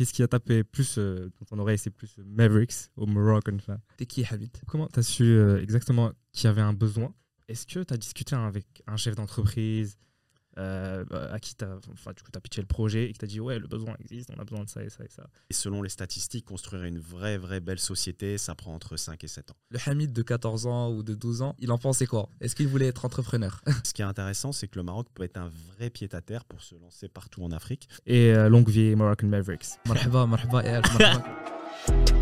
qu'est-ce qui a tapé plus euh, dans ton oreille C'est plus Mavericks au Moroccan fan. T'es qui, Hamid? Comment tu as su euh, exactement qu'il y avait un besoin? Est-ce que tu as discuté avec un chef d'entreprise? Euh, à qui tu as, enfin, du coup, as pitché le projet et que tu as dit ouais, le besoin existe, on a besoin de ça et ça et ça Et selon les statistiques, construire une vraie, vraie belle société, ça prend entre 5 et 7 ans. Le Hamid de 14 ans ou de 12 ans, il en pensait quoi? Est-ce qu'il voulait être entrepreneur? Ce qui est intéressant, c'est que le Maroc peut être un vrai pied-à-terre pour se lancer partout en Afrique. Et euh, longue vie Moroccan Mavericks. Marhaba, marhaba, et marhaba.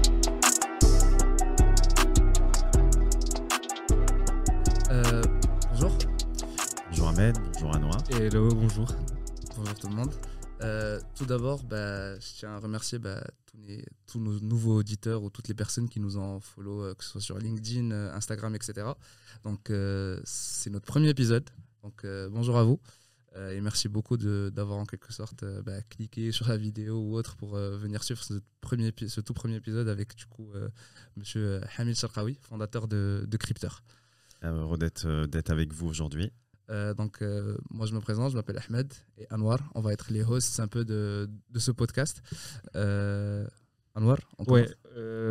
Bonjour Ahmed, bonjour Anouar. Hello, bonjour. Bonjour tout le monde. Euh, tout d'abord, bah, je tiens à remercier bah, tous, les- tous nos nouveaux auditeurs ou toutes les personnes qui nous ont follow, euh, que ce soit sur LinkedIn, euh, Instagram, etc. Donc, c'est notre premier épisode. Donc, bonjour à vous. Et merci beaucoup d'avoir en quelque sorte bah, cliqué sur la vidéo ou autre pour venir suivre ce, premier, ce tout premier épisode avec du coup Monsieur Hamid Sharqawi, fondateur de, de Crypter. Heureux d'être avec vous aujourd'hui. Euh, donc, euh, moi, je me présente, je m'appelle Ahmed et Anwar. On va être les hosts un peu de, de ce podcast. Euh, Anwar, on Ouais,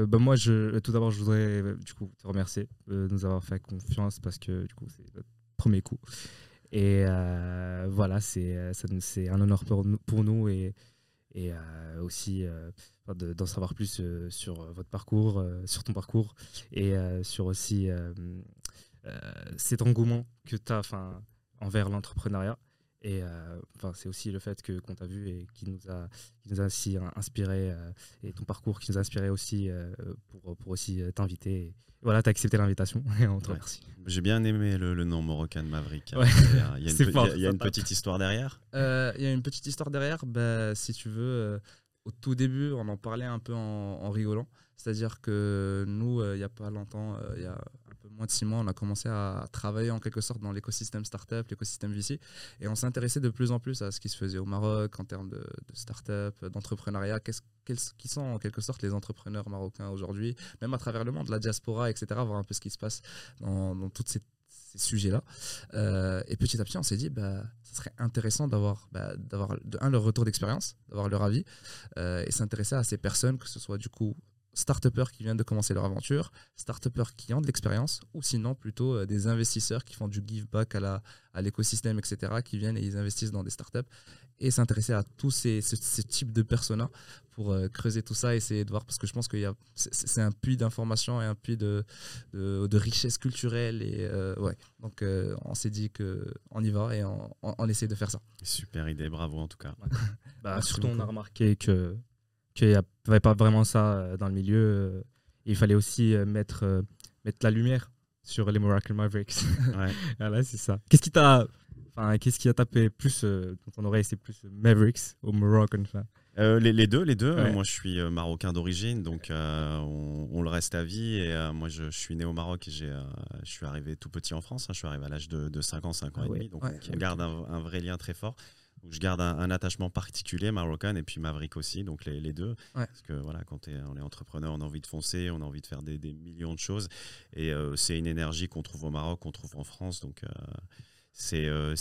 bah moi, tout d'abord, je voudrais du coup te remercier de nous avoir fait confiance parce que du coup, c'est notre premier coup. Et voilà, c'est un honneur pour nous, pour nous et, et aussi d'en savoir plus sur votre parcours, sur ton parcours et sur aussi cet engouement que tu as envers l'entrepreneuriat. Et euh, c'est aussi le fait que qu'on t'a vu et qui nous a, qui nous a aussi inspiré euh, et ton parcours qui nous a inspiré aussi euh, pour, pour aussi euh, t'inviter. Voilà, tu as accepté l'invitation et on te Ouais. remercie. J'ai bien aimé le, le nom Moroccan Maverick. Ouais. Il y a, une, fort, y a- y a petite histoire derrière. Euh, Il y a une petite histoire derrière. Bah, si tu veux, euh, au tout début, on en parlait un peu en, en rigolant. C'est-à-dire que nous, euh, il n'y a pas longtemps, euh, il y a moins de six mois, on a commencé à travailler en quelque sorte dans l'écosystème startup, l'écosystème VC. Et on s'intéressait de plus en plus à ce qui se faisait au Maroc en termes de, de startup, d'entrepreneuriat. Qu'est-ce, qui sont en quelque sorte les entrepreneurs marocains aujourd'hui, même à travers le monde, la diaspora, etc. Voir un peu ce qui se passe dans, dans tous ces, sujets-là. Euh, et petit à petit, on s'est dit, bah, ça serait intéressant d'avoir, bah, un, leur retour d'expérience, d'avoir leur avis, euh, et s'intéresser à ces personnes, que ce soit du coup start qui viennent de commencer leur aventure, start qui ont de l'expérience, ou sinon plutôt euh, des investisseurs qui font du give back à, la, à l'écosystème, etc., qui viennent et ils investissent dans des startups, et s'intéresser à tous ces, ce, ce type de personas pour euh, creuser tout ça, essayer de voir, parce que je pense que c'est, c'est un puits d'informations et un puits de, de, de richesse culturelle, et euh, ouais, donc euh, on s'est dit qu'on y va et on, on, on essaie de faire ça. Super idée, bravo en tout cas. Bah, surtout, on a remarqué que qu'il n'y avait pas vraiment ça euh, dans le milieu. euh, Il fallait aussi euh, mettre, mettre la lumière sur les Moroccan Mavericks. Ouais. voilà, c'est ça. Qu'est-ce qui t'a enfin, qu'est-ce qui a tapé plus euh, dans ton oreille C'est plus Mavericks ou Moroccan fan Euh, les, les deux, les deux. Ouais. Moi, je suis marocain d'origine, donc euh, on, on le reste à vie. Et moi, je, je suis né au Maroc et je suis arrivé tout petit en France. hein. Je suis arrivé à l'âge de, de 5 ans, 5 ans Ah et ouais. demi. Donc, Ouais, on garde un, un vrai lien très fort. Donc, je garde un, un attachement particulier marocain et puis Maverick aussi, donc les, les deux. Ouais. Parce que voilà, quand on est entrepreneur, on a envie de foncer, on a envie de faire des, des millions de choses. Et euh, c'est une énergie qu'on trouve au Maroc, qu'on trouve en France. Donc, euh, c'est, euh,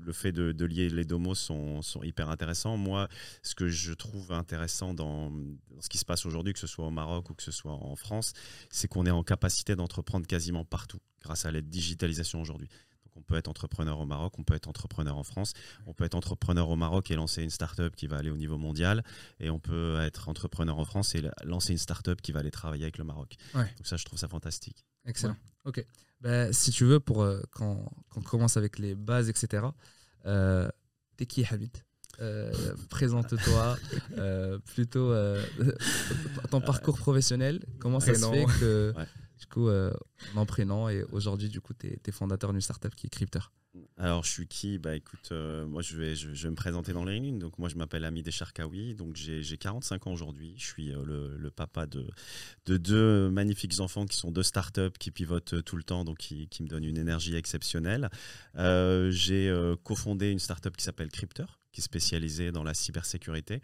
le fait de, de lier les deux mots sont, sont hyper intéressants. Moi, ce que je trouve intéressant dans, dans ce qui se passe aujourd'hui, que ce soit au Maroc ou que ce soit en France, c'est qu'on est en capacité d'entreprendre quasiment partout grâce à la digitalisation aujourd'hui. Donc, on peut être entrepreneur au Maroc, on peut être entrepreneur en France, on peut être entrepreneur au Maroc et lancer une start-up qui va aller au niveau mondial, et on peut être entrepreneur en France et lancer une start-up qui va aller travailler avec le Maroc. Ouais. Donc ça, je trouve ça fantastique. Excellent. Ok. Ben, si tu veux, pour euh, quand, quand on commence avec les bases, etc. Euh, T'es qui, Hamid? Euh, Présente-toi. plutôt ton parcours professionnel. Comment ça se Prénom. fait que, Ouais. Du coup, euh, nom, prénom, et aujourd'hui, du coup, t'es es fondateur d'une startup qui est Crypter. Alors, je suis qui? Bah écoute, euh, moi je vais, je, vais me présenter dans les lignes. Donc, moi je m'appelle Ami Descharkaoui. Donc, j'ai j'ai 45 ans aujourd'hui. Je suis euh, le, le papa de, de deux magnifiques enfants qui sont deux startups qui pivotent euh, tout le temps, donc qui, qui me donnent une énergie exceptionnelle. Euh, j'ai euh, cofondé une startup qui s'appelle Crypter, qui est spécialisée dans la cybersécurité.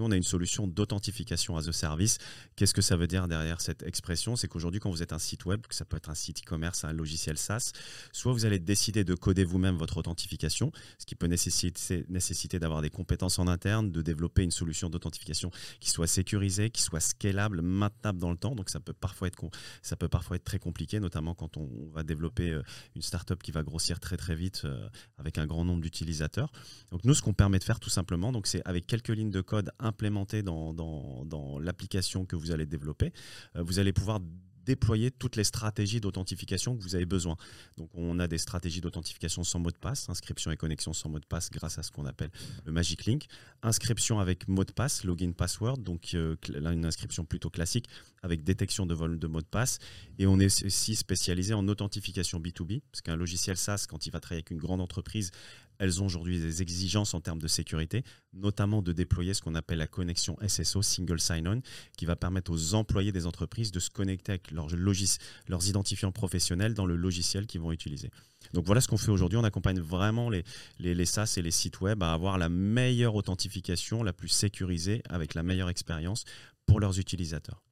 On a une solution d'authentification as a service. Qu'est-ce que ça veut dire derrière cette expression? C'est qu'aujourd'hui, quand vous êtes un site web, que ça peut être un site e-commerce, un logiciel SaaS, soit vous allez décider de coder vous-même votre authentification, ce qui peut nécessiter, d'avoir des compétences en interne, de développer une solution d'authentification qui soit sécurisée, qui soit scalable, maintenable dans le temps. Donc ça peut parfois être, ça peut parfois être très compliqué, notamment quand on, va développer euh, une startup qui va grossir très très vite euh, avec un grand nombre d'utilisateurs. Donc nous, ce qu'on permet de faire tout simplement, c'est avec quelques lignes de code implémentées dans, dans, dans l'application que vous allez développer, euh, vous allez pouvoir déployer toutes les stratégies d'authentification que vous avez besoin. Donc on a des stratégies d'authentification sans mot de passe, inscription et connexion sans mot de passe grâce à ce qu'on appelle le Magic Link, inscription avec mot de passe, login password, donc euh, une inscription plutôt classique avec détection de vol de mot de passe. Et on est aussi spécialisé en authentification B2B, parce qu'un logiciel SaaS, quand il va travailler avec une grande entreprise, elles ont aujourd'hui des exigences en termes de sécurité, notamment de déployer ce qu'on appelle la connexion SSO, Single Sign-On, qui va permettre aux employés des entreprises de se connecter avec leurs, leurs identifiants professionnels dans le logiciel qu'ils vont utiliser. Donc voilà ce qu'on fait aujourd'hui. On accompagne vraiment les, les, les, SaaS et les sites web à avoir la meilleure authentification, la plus sécurisée, avec la meilleure expérience pour leurs utilisateurs.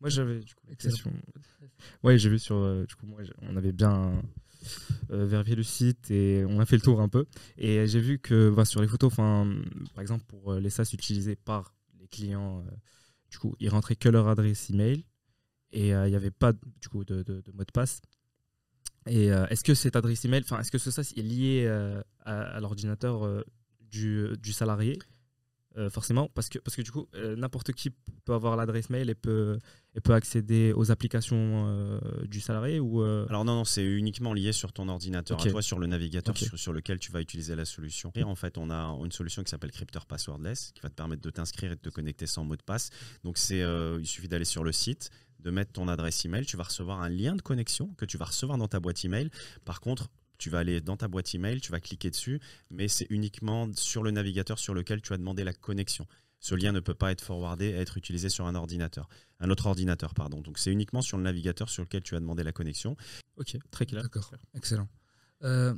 Moi j'avais du coup Ouais, j'ai vu sur euh, du coup moi on avait bien euh, vérifier le site et on a fait le tour un peu. Et j'ai vu que bah, sur les photos, par exemple pour euh, les SaaS utilisés par les clients, euh, du coup, ils rentraient que leur adresse email et il n'y avait pas du coup de, mot de passe. Et est-ce que cette adresse email, enfin, est-ce que ce est lié à, l'ordinateur du, du, salarié? Euh, forcément, parce que, parce que du coup, euh, n'importe qui peut avoir l'adresse mail et peut, et peut accéder aux applications euh, du salarié ou Alors non, non, c'est uniquement lié sur ton ordinateur, à toi, sur le navigateur sur, lequel tu vas utiliser la solution. Et en fait, on a une solution qui s'appelle Cryptor Passwordless, qui va te permettre de t'inscrire et de te connecter sans mot de passe. Donc c'est, il suffit d'aller sur le site, de mettre ton adresse email, tu vas recevoir un lien de connexion que tu vas recevoir dans ta boîte email. Par contre, tu vas aller dans ta boîte email, tu vas cliquer dessus, mais c'est uniquement sur le navigateur sur lequel tu as demandé la connexion. Ce lien ne peut pas être forwardé et être utilisé sur un ordinateur, un autre ordinateur, pardon. Donc c'est uniquement sur le navigateur sur lequel tu as demandé la connexion. Ok, très clair. D'accord, excellent. Euh,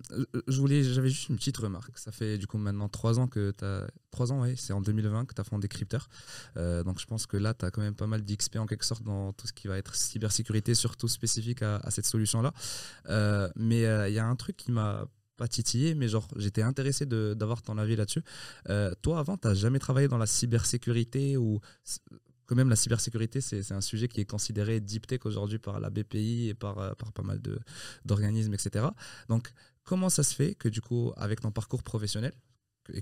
je voulais, j'avais juste une petite remarque. Ça fait du coup maintenant trois ans que tu as. Trois ans, oui, c'est en 2020 que tu as fondé Crypter. Euh, donc je pense que là, tu as quand même pas mal d'XP en quelque sorte dans tout ce qui va être cybersécurité, surtout spécifique à, cette solution-là. Euh, mais il y a un truc qui m'a pas titillé, mais genre j'étais intéressé d'avoir ton avis là-dessus. toi, avant, tu n'as jamais travaillé dans la cybersécurité ou quand même la cybersécurité, c'est un sujet qui est considéré deep tech aujourd'hui par la BPI et par, euh, par pas mal d'organismes, etc. Donc, comment ça se fait que du coup, avec ton parcours professionnel,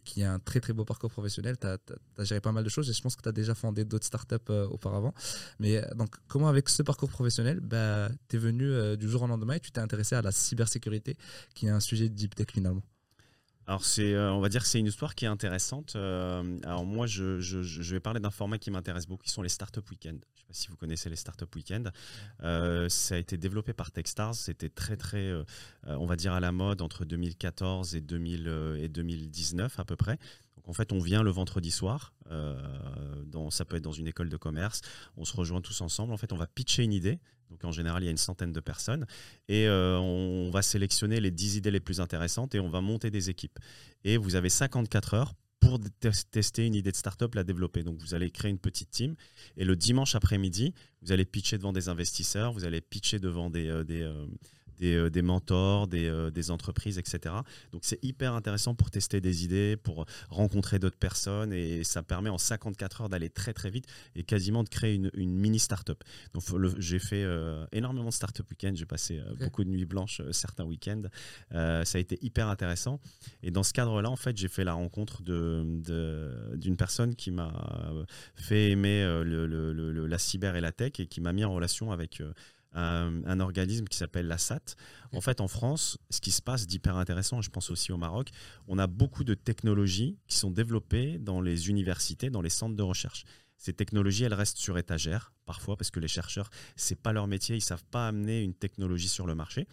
qui est un très très beau parcours professionnel, tu as, géré pas mal de choses et je pense que tu as déjà fondé d'autres startups euh, auparavant. Mais euh, donc, comment avec ce parcours professionnel, bah, tu es venu du jour au lendemain et tu t'es intéressé à la cybersécurité, qui est un sujet deep tech finalement? Alors c'est, euh, on va dire que c'est une histoire qui est intéressante. Euh, alors moi, je, vais parler d'un format qui m'intéresse beaucoup, qui sont les Startup Weekend. Je ne sais pas si vous connaissez les Startup Weekend. Euh, ça a été développé par Techstars. C'était très très, on va dire à la mode entre 2014 et, 2000, et 2019 à peu près. Donc en fait, on vient le vendredi soir. Dans, ça peut être dans une école de commerce. On se rejoint tous ensemble. En fait, on va pitcher une idée. Donc en général, il y a une centaine de personnes. Et euh, on va sélectionner les 10 idées les plus intéressantes et on va monter des équipes. Et vous avez 54 heures pour tester une idée de start-up, la développer. Donc vous allez créer une petite team. Et le dimanche après-midi, vous allez pitcher devant des investisseurs, vous allez pitcher devant des, euh, des, euh, euh, des, mentors, euh, des, entreprises, etc. Donc c'est hyper intéressant pour tester des idées, pour rencontrer d'autres personnes et ça permet en 54 heures d'aller très très vite et quasiment de créer une, mini startup. Donc j'ai fait euh, énormément de startup week-end, j'ai passé beaucoup de nuits blanches certains week-ends. ça a été hyper intéressant et dans ce cadre-là, en fait, j'ai fait la rencontre d'une de, personne qui m'a fait aimer la cyber et la tech et qui m'a mis en relation avec un, organisme qui s'appelle la SAT. En fait, en France, ce qui se passe d'hyper intéressant, je pense aussi au Maroc, on a beaucoup de technologies qui sont développées dans les universités, dans les centres de recherche. Ces technologies, elles restent sur étagère, parfois, parce que les chercheurs, c'est pas leur métier, ils savent pas amener une technologie sur le marché.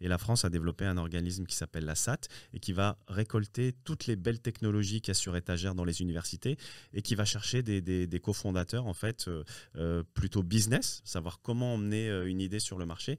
Et la France a développé un organisme qui s'appelle la SAT et qui va récolter toutes les belles technologies qu'il y a sur étagère dans les universités et qui va chercher des, des, cofondateurs, en fait, euh, euh, plutôt business, savoir comment emmener euh, une idée sur le marché.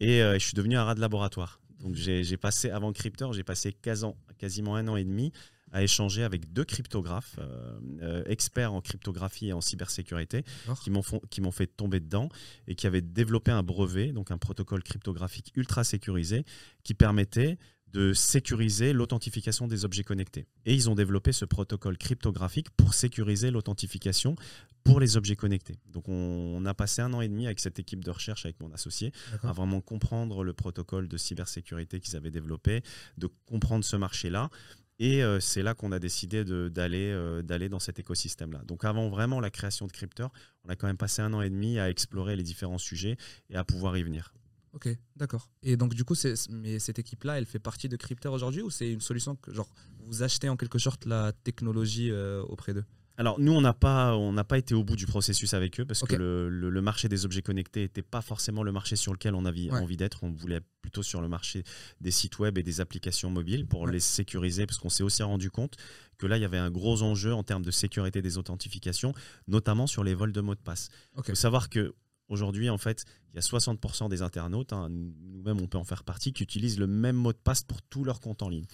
Et je suis devenu un rat de laboratoire. Donc j'ai passé, avant Cryptor, j'ai passé quasiment un an et demi à échanger avec deux cryptographes, euh, euh, experts en cryptographie et en cybersécurité, qui m'ont font- qui m'ont fait tomber dedans et qui avaient développé un brevet, donc un protocole cryptographique ultra sécurisé, qui permettait de sécuriser l'authentification des objets connectés. Et ils ont développé ce protocole cryptographique pour sécuriser l'authentification pour les objets connectés. Donc on, a passé un an et demi avec cette équipe de recherche, avec mon associé, à vraiment comprendre le protocole de cybersécurité qu'ils avaient développé, de comprendre ce marché-là. Et euh, c'est là qu'on a décidé euh, d'aller dans cet écosystème-là. Donc avant vraiment la création de Crypteur, on a quand même passé un an et demi à explorer les différents sujets et à pouvoir y venir. Ok, d'accord. Et donc du coup, mais cette équipe-là, elle fait partie de Crypter aujourd'hui ou c'est une solution que genre vous achetez en quelque sorte la technologie euh, auprès d'eux? Alors nous, on n'a pas, on n'a pas été au bout du processus avec eux parce que le, le- le marché des objets connectés n'était pas forcément le marché sur lequel on avait Ouais. envie d'être. On voulait plutôt sur le marché des sites web et des applications mobiles pour Ouais. les sécuriser parce qu'on s'est aussi rendu compte que là, il y avait un gros enjeu en termes de sécurité des authentifications, notamment sur les vols de mots de passe. Il faut savoir que Aujourd'hui, en fait, il y a 60% des internautes, hein, nous-mêmes on peut en faire partie, qui utilisent le même mot de passe pour tous leurs comptes en ligne.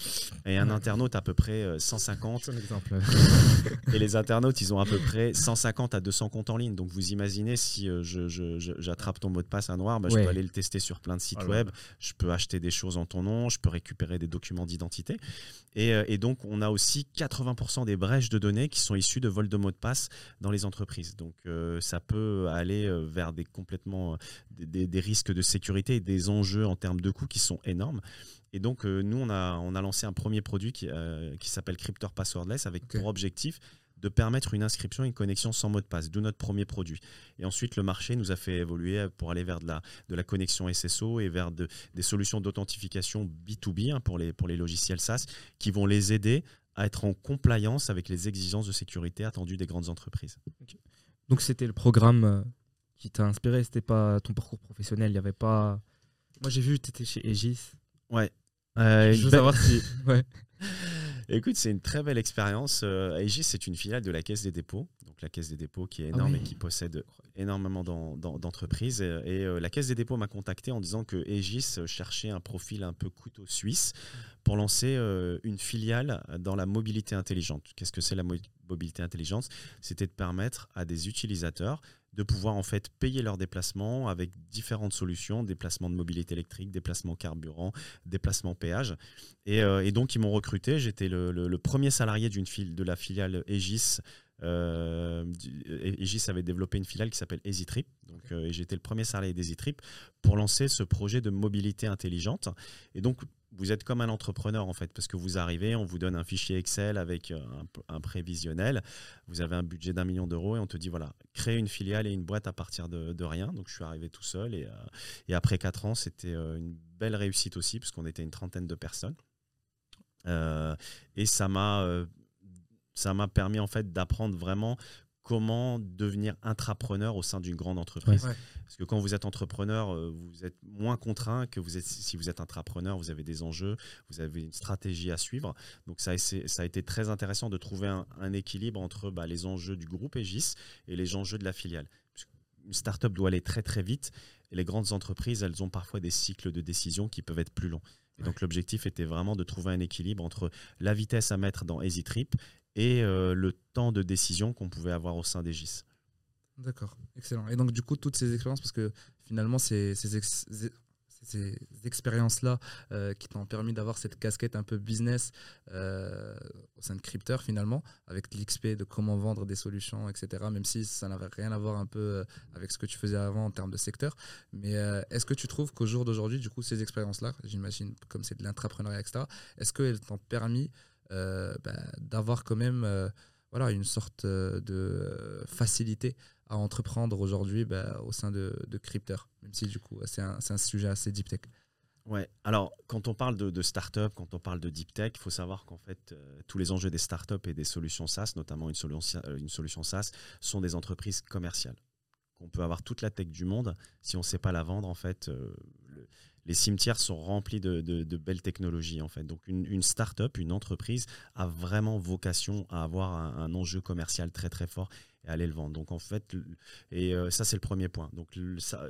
Et un internaute à peu près euh, 150 Un exemple. et les internautes, ils ont à peu près 150 à 200 comptes en ligne. Donc vous imaginez si euh, j'attrape ton mot de passe à noir, bah, je peux aller le tester sur plein de sites Ah web, je peux acheter des choses en ton nom, je peux récupérer des documents d'identité. Et, euh, et donc on a aussi 80% des brèches de données qui sont issues de vols de mots de passe dans les entreprises. Donc euh, ça peut aller euh, vers des complètement euh, des, risques de sécurité et des enjeux en termes de coûts qui sont énormes. Et donc, euh, nous, on a, on a lancé un premier produit qui, euh, qui s'appelle Cryptor Passwordless avec pour objectif de permettre une inscription et une connexion sans mot de passe, d'où notre premier produit. Et ensuite, le marché nous a fait évoluer pour aller vers de la, de la connexion SSO et vers de- des solutions d'authentification B2B hein, pour, les, pour les logiciels SaaS qui vont les aider à être en compliance avec les exigences de sécurité attendues des grandes entreprises. Donc c'était le programme euh, qui t'a inspiré, c'était pas ton parcours professionnel, il y avait pas. Moi j'ai vu, tu étais chez Aegis. Ouais. Je veux savoir si. Ouais. Écoute, c'est une très belle expérience. Euh, Aegis, c'est une filiale de la Caisse des dépôts. Donc la Caisse des dépôts qui est Ah énorme oui. et qui possède énormément d'en- d'en- d'entreprises. Et, et, euh, la Caisse des dépôts m'a contacté en disant que Aegis cherchait un profil un peu couteau suisse pour lancer euh, une filiale dans la mobilité intelligente. Qu'est-ce que c'est la mo- mobilité intelligente? C'était de permettre à des utilisateurs de pouvoir en fait payer leurs déplacements avec différentes solutions, déplacements de mobilité électrique, déplacements carburant, déplacements péage. Et, euh, et donc ils m'ont recruté. J'étais le, le- le premier salarié d'une file de la filiale Aegis. Euh, du- Aegis avait développé une filiale qui s'appelle EasyTrip. Donc, euh, et j'étais le premier salarié d'EasyTrip pour lancer ce projet de mobilité intelligente. Et donc vous êtes comme un entrepreneur en fait, parce que vous arrivez, on vous donne un fichier Excel avec euh, un, prévisionnel, vous avez un budget d'un million d'euros et on te dit voilà, crée une filiale et une boîte à partir de, rien. Donc je suis arrivé tout seul et, euh, et après quatre ans, c'était euh, une belle réussite aussi, parce qu'on était une trentaine de personnes. Et ça m'a ça m'a permis en fait d'apprendre vraiment comment devenir intrapreneur au sein d'une grande entreprise. Ouais. Parce que quand vous êtes entrepreneur, euh, vous êtes moins contraint que vous êtes, si vous êtes intrapreneur, vous avez des enjeux, vous avez une stratégie à suivre. Donc ça, a essayé- ça a été très intéressant de trouver un, un équilibre entre bah, les enjeux du groupe Aegis et les enjeux de la filiale. Qu'une startup doit aller très très vite et les grandes entreprises, elles ont parfois des cycles de décision qui peuvent être plus longs. Et donc l'objectif était vraiment de trouver un équilibre entre la vitesse à mettre dans EasyTrip et euh, le temps de décision qu'on pouvait avoir au sein d'Aegis. D'accord, excellent. Et donc, du coup, toutes ces expériences, parce que finalement, ces, ces, ex- ces- ces expériences-là euh, qui t'ont permis d'avoir cette casquette un peu business euh, au sein de Crypter, finalement, avec l'XP de comment vendre des solutions, etc., même si ça n'avait rien à voir un peu avec ce que tu faisais avant en termes de secteur. Mais est-ce que tu trouves qu'au jour d'aujourd'hui, du coup, ces expériences-là, j'imagine, comme c'est de l'intrapreneuriat, etc., est-ce qu'elles t'ont permis euh, bah, d'avoir quand même euh, voilà, une sorte euh, de facilité à entreprendre aujourd'hui bah, au sein de, de Crypter, même si du coup c'est un, un sujet assez deep tech. Ouais. Alors, quand on parle de, de start-up, quand on parle de deep tech, il faut savoir qu'en fait, tous les enjeux des start-up et des solutions SaaS, notamment une solution, euh, une solution SaaS, sont des entreprises commerciales. On peut avoir toute la tech du monde, si on ne sait pas la vendre, en fait, les cimetières sont remplis de, belles technologies, en fait. Donc, une, une start-up, une entreprise, a vraiment vocation à avoir un, enjeu commercial très très fort et aller le vendre. Donc, en fait, et euh, ça, c'est le premier point. Donc, le, ça-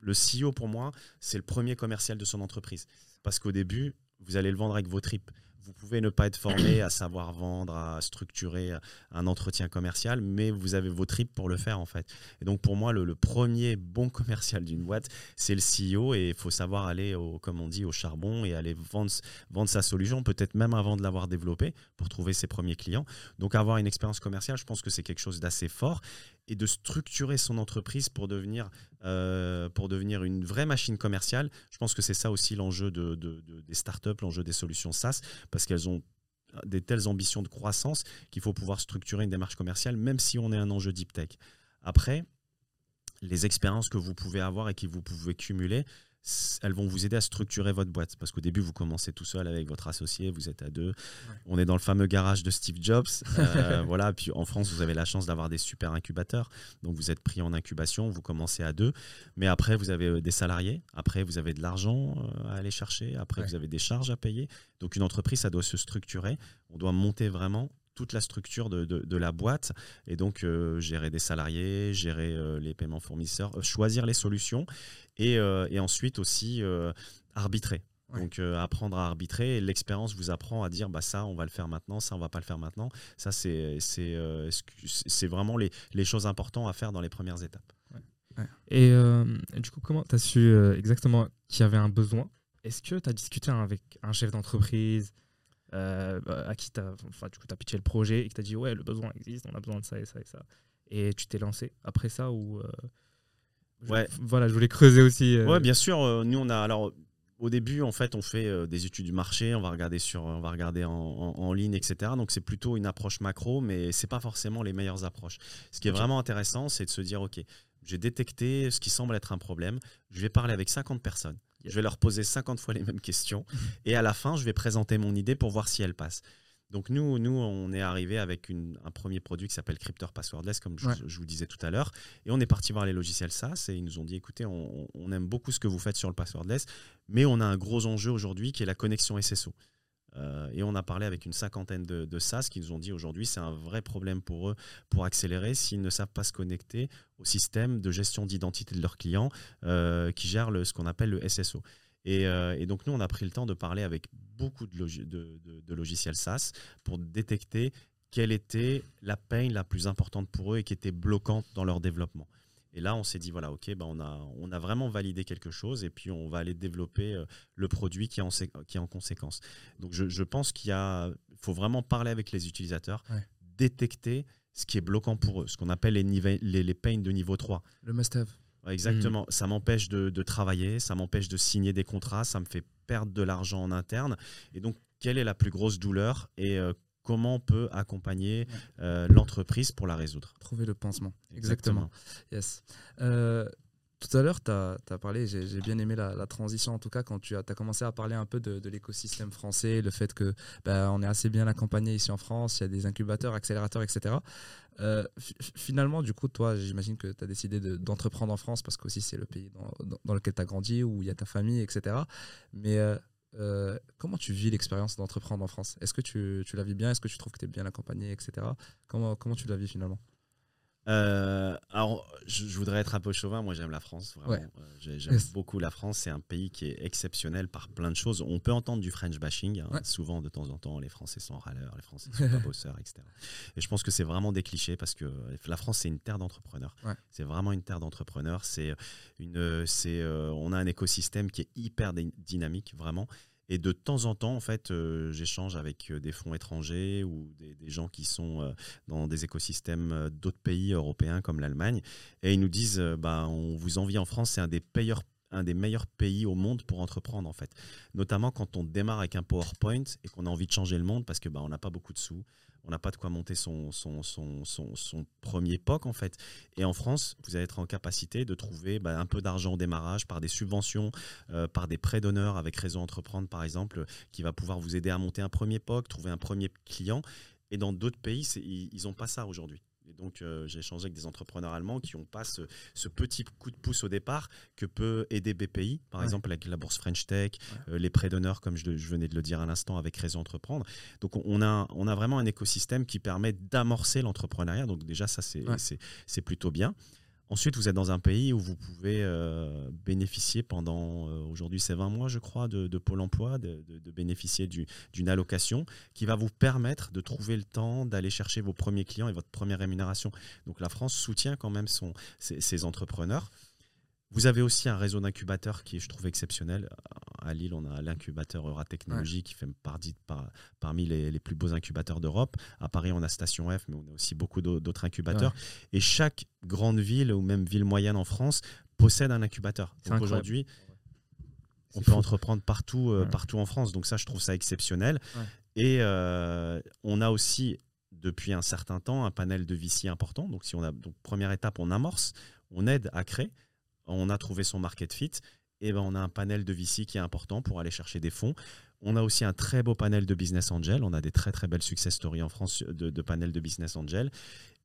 le CEO, pour moi, c'est le premier commercial de son entreprise. Parce qu'au début, vous allez le vendre avec vos tripes. Vous pouvez ne pas être formé à savoir vendre, à structurer un entretien commercial, mais vous avez vos tripes pour le faire en fait. Et donc pour moi, le, premier bon commercial d'une boîte, c'est le CEO et il faut savoir aller, comme on dit, au charbon et aller vendre, vendre sa solution, peut-être même avant de l'avoir développée pour trouver ses premiers clients. Donc avoir une expérience commerciale, je pense que c'est quelque chose d'assez fort et de structurer son entreprise pour devenir, euh, pour devenir une vraie machine commerciale. Je pense que c'est ça aussi l'enjeu de, des startups, l'enjeu des solutions SaaS, parce qu'elles ont des telles ambitions de croissance qu'il faut pouvoir structurer une démarche commerciale, même si on est un enjeu deep tech. Après, les expériences que vous pouvez avoir et que vous pouvez cumuler, elles vont vous aider à structurer votre boîte. Parce qu'au début, vous commencez tout seul avec votre associé, vous êtes à deux. On est dans le fameux garage de Steve Jobs. Euh, voilà. Puis en France, vous avez la chance d'avoir des super incubateurs. Donc vous êtes pris en incubation, vous commencez à deux. Mais après, vous avez euh, des salariés. Après, vous avez de l'argent euh, à aller chercher. Après, vous avez des charges à payer. Donc une entreprise, ça doit se structurer. On doit monter vraiment toute la structure de, de, la boîte et donc gérer des salariés, gérer les paiements fournisseurs, choisir les solutions euh, et, ensuite aussi euh, arbitrer. Donc euh, apprendre à arbitrer, l'expérience vous apprend à dire bah ça on va le faire maintenant, ça on va pas le faire maintenant. Ça c'est c'est vraiment les, les, choses importantes à faire dans les premières étapes. Et, du coup comment tu as su exactement qu'il y avait un besoin? Est-ce que tu as discuté avec un chef d'entreprise à qui tu as, enfin, du coup, as pitché le projet et qui t'a dit ouais le besoin existe, on a besoin de ça et ça et ça et tu t'es lancé après ça ou Ouais. Voilà, je voulais creuser aussi. Euh. Ouais, bien sûr. Euh, nous, on a alors au début, en fait, on fait euh, des études du marché, on va regarder sur, on va regarder en, en, ligne, etc. Donc c'est plutôt une approche macro, mais c'est pas forcément les meilleures approches. Ce qui est vraiment intéressant, c'est de se dire, ok, j'ai détecté ce qui semble être un problème. Je vais parler avec 50 personnes. Je vais leur poser 50 fois les mêmes questions. et à la fin, je vais présenter mon idée pour voir si elle passe. Donc nous, nous, on est arrivé avec un premier produit qui s'appelle Cryptor Passwordless, comme je, vous disais tout à l'heure. Et on est parti voir les logiciels SaaS et ils nous ont dit, écoutez, on, aime beaucoup ce que vous faites sur le passwordless, mais on a un gros enjeu aujourd'hui qui est la connexion SSO. Euh, et on a parlé avec une cinquantaine de, de SaaS qui nous ont dit aujourd'hui c'est un vrai problème pour eux pour accélérer s'ils ne savent pas se connecter au système de gestion d'identité de leurs clients euh, qui gère le, ce qu'on appelle le SSO. Euh, et, donc nous, on a pris le temps de parler avec beaucoup de, logiciels SaaS pour détecter quelle était la peine la plus importante pour eux et qui était bloquante dans leur développement. Et là, on s'est dit, voilà, OK, ben on, a, on a vraiment validé quelque chose et puis on va aller développer euh, le produit qui est en, qui est en conséquence. Donc, je, pense qu'il faut vraiment parler avec les utilisateurs, détecter ce qui est bloquant pour eux, ce qu'on appelle les, les, les pains de niveau 3. Le must-have. Exactement. Ça m'empêche de, travailler, ça m'empêche de signer des contrats, ça me fait perdre de l'argent en interne. Et donc, quelle est la plus grosse douleur et euh, comment on peut accompagner euh, l'entreprise pour la résoudre? Trouver le pansement. Exactement. Yes. Euh, tout à l'heure, tu as, parlé, j'ai bien aimé la, transition, en tout cas, quand tu as, commencé à parler un peu de, l'écosystème français, le fait que bah, on est assez bien accompagné ici en France, il y a des incubateurs, accélérateurs, etc. Euh, finalement, du coup, toi, j'imagine que tu as décidé d'entreprendre en France parce qu'aussi c'est le pays dans, lequel tu as grandi, où il y a ta famille, etc. Mais euh, euh, comment tu vis l'expérience d'entreprendre en France? Est-ce que tu, tu, la vis bien? Est-ce que tu trouves que tu es bien accompagné, etc. Comment, comment tu la vis finalement? Euh, alors, je, voudrais être un peu chauvin. Moi, j'aime la France. Vraiment. Euh, j'aime beaucoup la France. C'est un pays qui est exceptionnel par plein de choses. On peut entendre du French bashing. Hein. Souvent, de temps en temps, les Français sont râleurs, les Français sont pas bosseurs, etc. Et je pense que c'est vraiment des clichés parce que la France, c'est une terre d'entrepreneurs. C'est vraiment une terre d'entrepreneurs. C'est une, c'est, euh, on a un écosystème qui est hyper dynamique, vraiment. Et de temps en temps, en fait, euh, j'échange avec euh, des fonds étrangers ou des, gens qui sont euh, dans des écosystèmes d'autres pays européens comme l'Allemagne. Et ils nous disent, bah, on vous envie en France, c'est un des un des meilleurs pays au monde pour entreprendre en fait. Notamment quand on démarre avec un PowerPoint et qu'on a envie de changer le monde parce que bah, on n'a pas beaucoup de sous, on n'a pas de quoi monter son, premier POC en fait. Et en France, vous allez être en capacité de trouver bah, un peu d'argent au démarrage par des subventions, euh, par des prêts d'honneur avec Réseau Entreprendre par exemple, qui va pouvoir vous aider à monter un premier POC, trouver un premier client. Et dans d'autres pays, ils n'ont pas ça aujourd'hui. Et donc, euh, j'ai échangé avec des entrepreneurs allemands qui n'ont pas ce, petit coup de pouce au départ que peut aider BPI, par exemple avec la bourse French Tech, euh, les prêts d'honneur, comme je, venais de le dire à l'instant, avec Réseau Entreprendre. Donc, on a, on a vraiment un écosystème qui permet d'amorcer l'entrepreneuriat. Donc, déjà, ça, c'est plutôt bien. Ensuite, vous êtes dans un pays où vous pouvez euh, bénéficier pendant, euh, aujourd'hui c'est 20 mois je crois, de, Pôle Emploi, de, bénéficier d'une allocation qui va vous permettre de trouver le temps d'aller chercher vos premiers clients et votre première rémunération. Donc la France soutient quand même son, ses entrepreneurs. Vous avez aussi un réseau d'incubateurs qui est, je trouve, exceptionnel. À Lille, on a l'incubateur Euratechnologie qui fait partie par, parmi les, plus beaux incubateurs d'Europe. À Paris, on a Station F, mais on a aussi beaucoup d'autres incubateurs. Et chaque grande ville ou même ville moyenne en France possède un incubateur. Donc aujourd'hui, on peut entreprendre partout, euh, partout en France. Donc ça, je trouve ça exceptionnel. Et euh, on a aussi depuis un certain temps un panel de VC important. Donc si on a donc première étape, on amorce, on aide à créer on a trouvé son market fit, et ben on a un panel de VC qui est important pour aller chercher des fonds. On a aussi un très beau panel de business angel. On a des très très belles success stories en France de, de panel de business angel.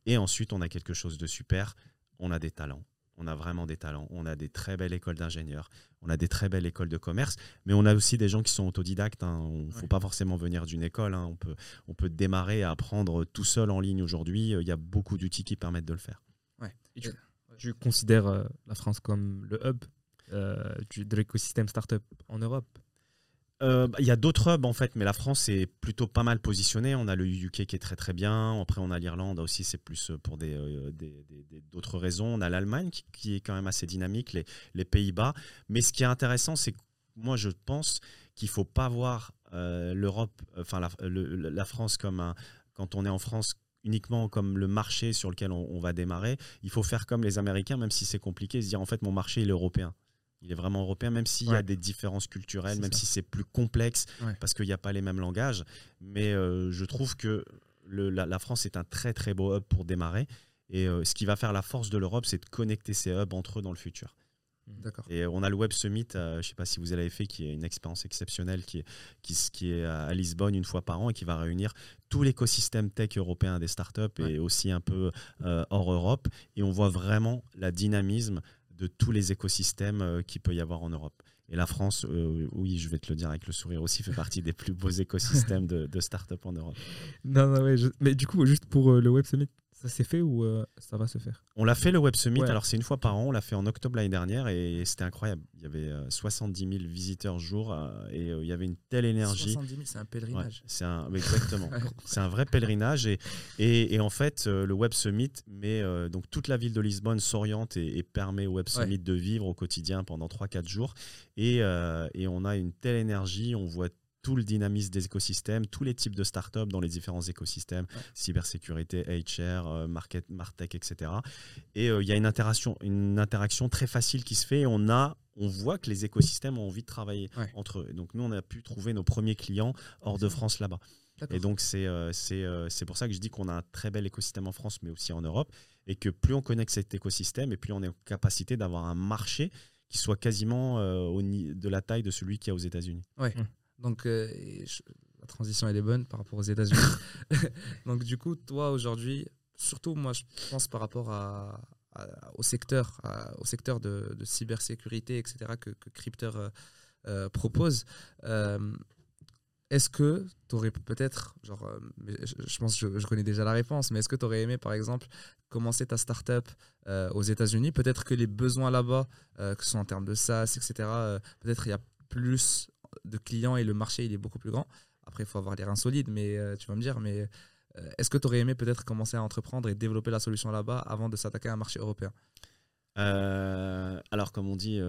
Et ensuite, on a quelque chose de super. On a des talents. On a vraiment des talents. On a des très belles écoles d'ingénieurs. On a des très belles écoles de commerce. Mais on a aussi des gens qui sont autodidactes. Hein. Il ne faut pas forcément venir d'une école. Hein. On, peut, on peut démarrer à apprendre tout seul en ligne aujourd'hui. Il y a beaucoup d'outils qui permettent de le faire. Ouais. Tu considères euh, la France comme le hub euh, de l'écosystème startup en Europe? Euh, bah, il y a d'autres hubs en fait, mais la France est plutôt pas mal positionnée. On a le UK qui est très très bien. Après, on a l'Irlande aussi, c'est plus pour des, d'autres raisons. On a l'Allemagne qui, est quand même assez dynamique, les, les Pays-Bas. Mais ce qui est intéressant, c'est que moi je pense qu'il faut pas voir l'Europe, enfin la, la, France comme un, quand on est en France uniquement comme le marché sur lequel on, va démarrer. Il faut faire comme les Américains, même si c'est compliqué, se dire en fait mon marché il est européen. Il est vraiment européen, même s'il y a des différences culturelles, même si c'est plus complexe, parce qu'il n'y a pas les mêmes langages. Mais euh, je trouve que la, France est un très très beau hub pour démarrer. Et euh, ce qui va faire la force de l'Europe, c'est de connecter ces hubs entre eux dans le futur. D'accord. Et on a le Web Summit, euh, je ne sais pas si vous l'avez fait, qui est une expérience exceptionnelle, qui est, qui, qui, est à Lisbonne une fois par an et qui va réunir tout l'écosystème tech européen des startups et aussi un peu euh, hors Europe. Et on voit vraiment la dynamisme de tous les écosystèmes euh, qu'il peut y avoir en Europe. Et la France, oui, je vais te le dire avec le sourire aussi, fait partie des plus beaux écosystèmes de, de startups en Europe. Non, non, ouais, mais du coup, juste pour le Web Summit, ça s'est fait ou euh, ça va se faire? On l'a fait le Web Summit, alors c'est une fois par an, on l'a fait en octobre l'année dernière et c'était incroyable. Il y avait 70 euh, 000 visiteurs jour euh, et il y avait une telle énergie. 70 000, c'est un pèlerinage. c'est un, exactement, c'est un vrai pèlerinage et, et, en fait le Web Summit, mais donc toute la ville de Lisbonne s'oriente et, permet au Web Summit de vivre au quotidien pendant 3-4 jours. Et, et on a une telle énergie, on voit tout le dynamisme des écosystèmes, tous les types de startups dans les différents écosystèmes, cybersécurité, HR, euh, market, Martech, etc. Et euh, il y a une interaction, une interaction très facile qui se fait. Et on a on voit que les écosystèmes ont envie de travailler entre eux. donc nous, on a pu trouver nos premiers clients hors de France là-bas. Et donc c'est euh, c'est pour ça que je dis qu'on a un très bel écosystème en France, mais aussi en Europe, et que plus on connecte cet écosystème, et plus on est en capacité d'avoir un marché qui soit quasiment au, de la taille de celui qu'il y a aux États-Unis. Ouais. Hum. Donc, euh, la transition, elle est bonne par rapport aux États-Unis. Donc, du coup, toi, aujourd'hui, surtout, moi, je pense par rapport à, au secteur, au secteur de, cybersécurité, etc., que, que Crypter euh, euh, propose. est-ce que tu aurais peut-être, genre, je, pense que je, connais déjà la réponse, mais est-ce que tu aurais aimé, par exemple, commencer ta startup aux États-Unis? Peut-être que les besoins là-bas, que ce soit en termes de SaaS, etc., peut-être il y a plus de clients et le marché il est beaucoup plus grand. Après, il faut avoir l'air insolide, mais euh, tu vas me dire, mais euh, est-ce que tu aurais aimé peut-être commencer à entreprendre et développer la solution là-bas avant de s'attaquer à un marché européen? Euh, alors, comme on dit,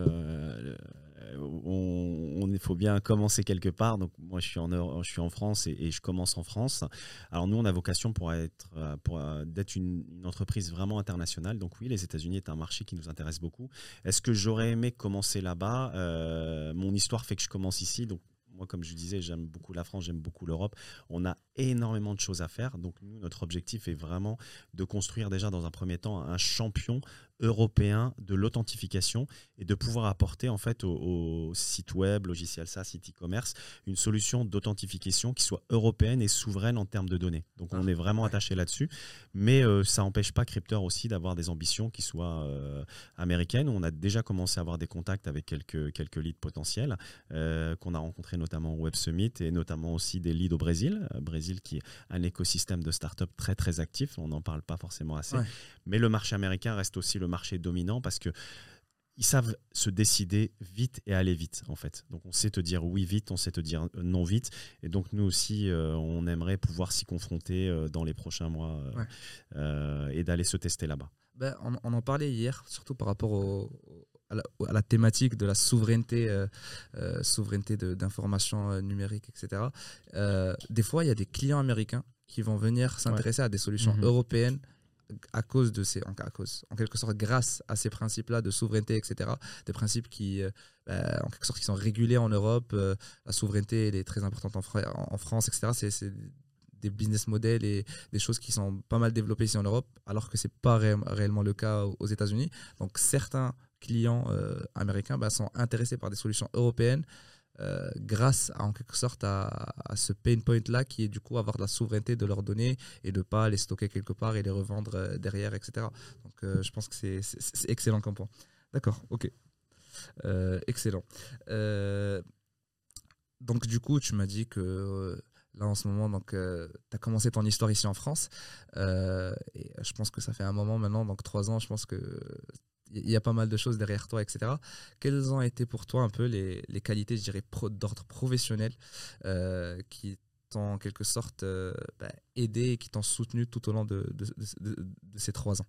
on, il faut bien commencer quelque part. Donc, moi, je suis en, France et, je commence en France. Alors, nous, on a vocation pour être, pour d'être une, une, entreprise vraiment internationale. Donc, oui, les États-Unis est un marché qui nous intéresse beaucoup. Est-ce que j'aurais aimé commencer là-bas? Mon histoire fait que je commence ici. Donc, moi, comme je disais, j'aime beaucoup la France, j'aime beaucoup l'Europe. On a énormément de choses à faire. Donc, nous, notre objectif est vraiment de construire déjà dans un premier temps un champion européen de l'authentification et de pouvoir apporter en fait au, site web, logiciel SaaS, site e-commerce, une solution d'authentification qui soit européenne et souveraine en termes de données. Donc on ah, est vraiment attaché là-dessus, mais euh, ça n'empêche pas Crypter aussi d'avoir des ambitions qui soient euh, américaines. On a déjà commencé à avoir des contacts avec quelques, quelques leads potentiels euh, qu'on a rencontrés notamment au Web Summit et notamment aussi des leads au Brésil. Brésil qui est un écosystème de start-up très très actif, on n'en parle pas forcément assez. Mais le marché américain reste aussi le marché dominant parce que ils savent se décider vite et aller vite, en fait. Donc, on sait te dire oui vite, on sait te dire non vite. Et donc, nous aussi, euh, on aimerait pouvoir s'y confronter euh, dans les prochains mois euh, Ouais. euh, et d'aller se tester là-bas. Ben, on, on en parlait hier, surtout par rapport au- à, la, à la thématique de la souveraineté, euh, euh, souveraineté d'information euh, numérique, etc. Euh, des fois, il y a des clients américains qui vont venir s'intéresser à des solutions Mhm. européennes à cause de ces, en, quelque sorte, grâce à ces principes-là de souveraineté, etc. Des principes qui, euh, ben, en quelque sorte, qui sont régulés en Europe. euh, la souveraineté, est très importante en, Fra- en France, etc. C'est- des business models et des choses qui sont pas mal développées ici en Europe, alors que c'est pas ré- réellement le cas aux aux États-Unis. Donc certains clients euh, américains bah, sont intéressés par des solutions européennes euh, grâce à, en quelque sorte à, ce pain point là qui est du coup avoir la souveraineté de leurs données et de pas les stocker quelque part et les revendre euh, derrière, etc. Donc euh, je pense que c'est- excellent comme point. D'accord, ok. Excellent. Donc du coup, tu m'as dit que là en ce moment, tu as commencé ton histoire ici en France. Je pense que ça fait un moment maintenant, donc trois ans, je pense que il y a pas mal de choses derrière toi, etc. Quelles ont été pour toi un peu les, les qualités, je dirais, pro- d'ordre professionnel euh, qui t'ont en quelque sorte euh, bah, aidé et qui t'ont soutenu tout au long de, de- de- de- de ces trois ans?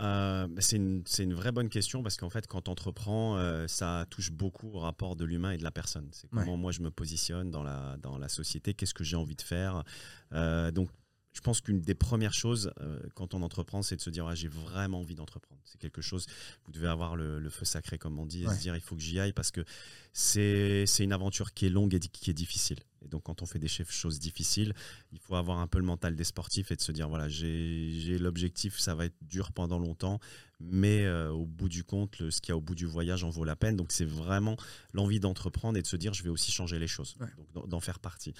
Euh, c'est une, c'est une vraie bonne question parce qu'en fait, quand on entreprend, euh, ça touche beaucoup au rapport de l'humain et de la personne. C'est comment moi je me positionne dans la, dans la société, qu'est-ce que j'ai envie de faire. Euh, donc, je pense qu'une des premières choses euh, quand on entreprend, c'est de se dire ah, j'ai vraiment envie d'entreprendre. C'est quelque chose, vous devez avoir le, le feu sacré, comme on dit, et Ouais. se dire il faut que j'y aille parce que c'est une aventure qui est longue et qui est difficile. Et donc, quand on fait des choses difficiles, il faut avoir un peu le mental des sportifs et de se dire voilà, j'ai l'objectif, ça va être dur pendant longtemps, mais euh, au bout du compte, le- ce qu'il y a au bout du voyage en vaut la peine. Donc, c'est vraiment l'envie d'entreprendre et de se dire je vais aussi changer les choses, Ouais. donc d'en- d'en faire partie.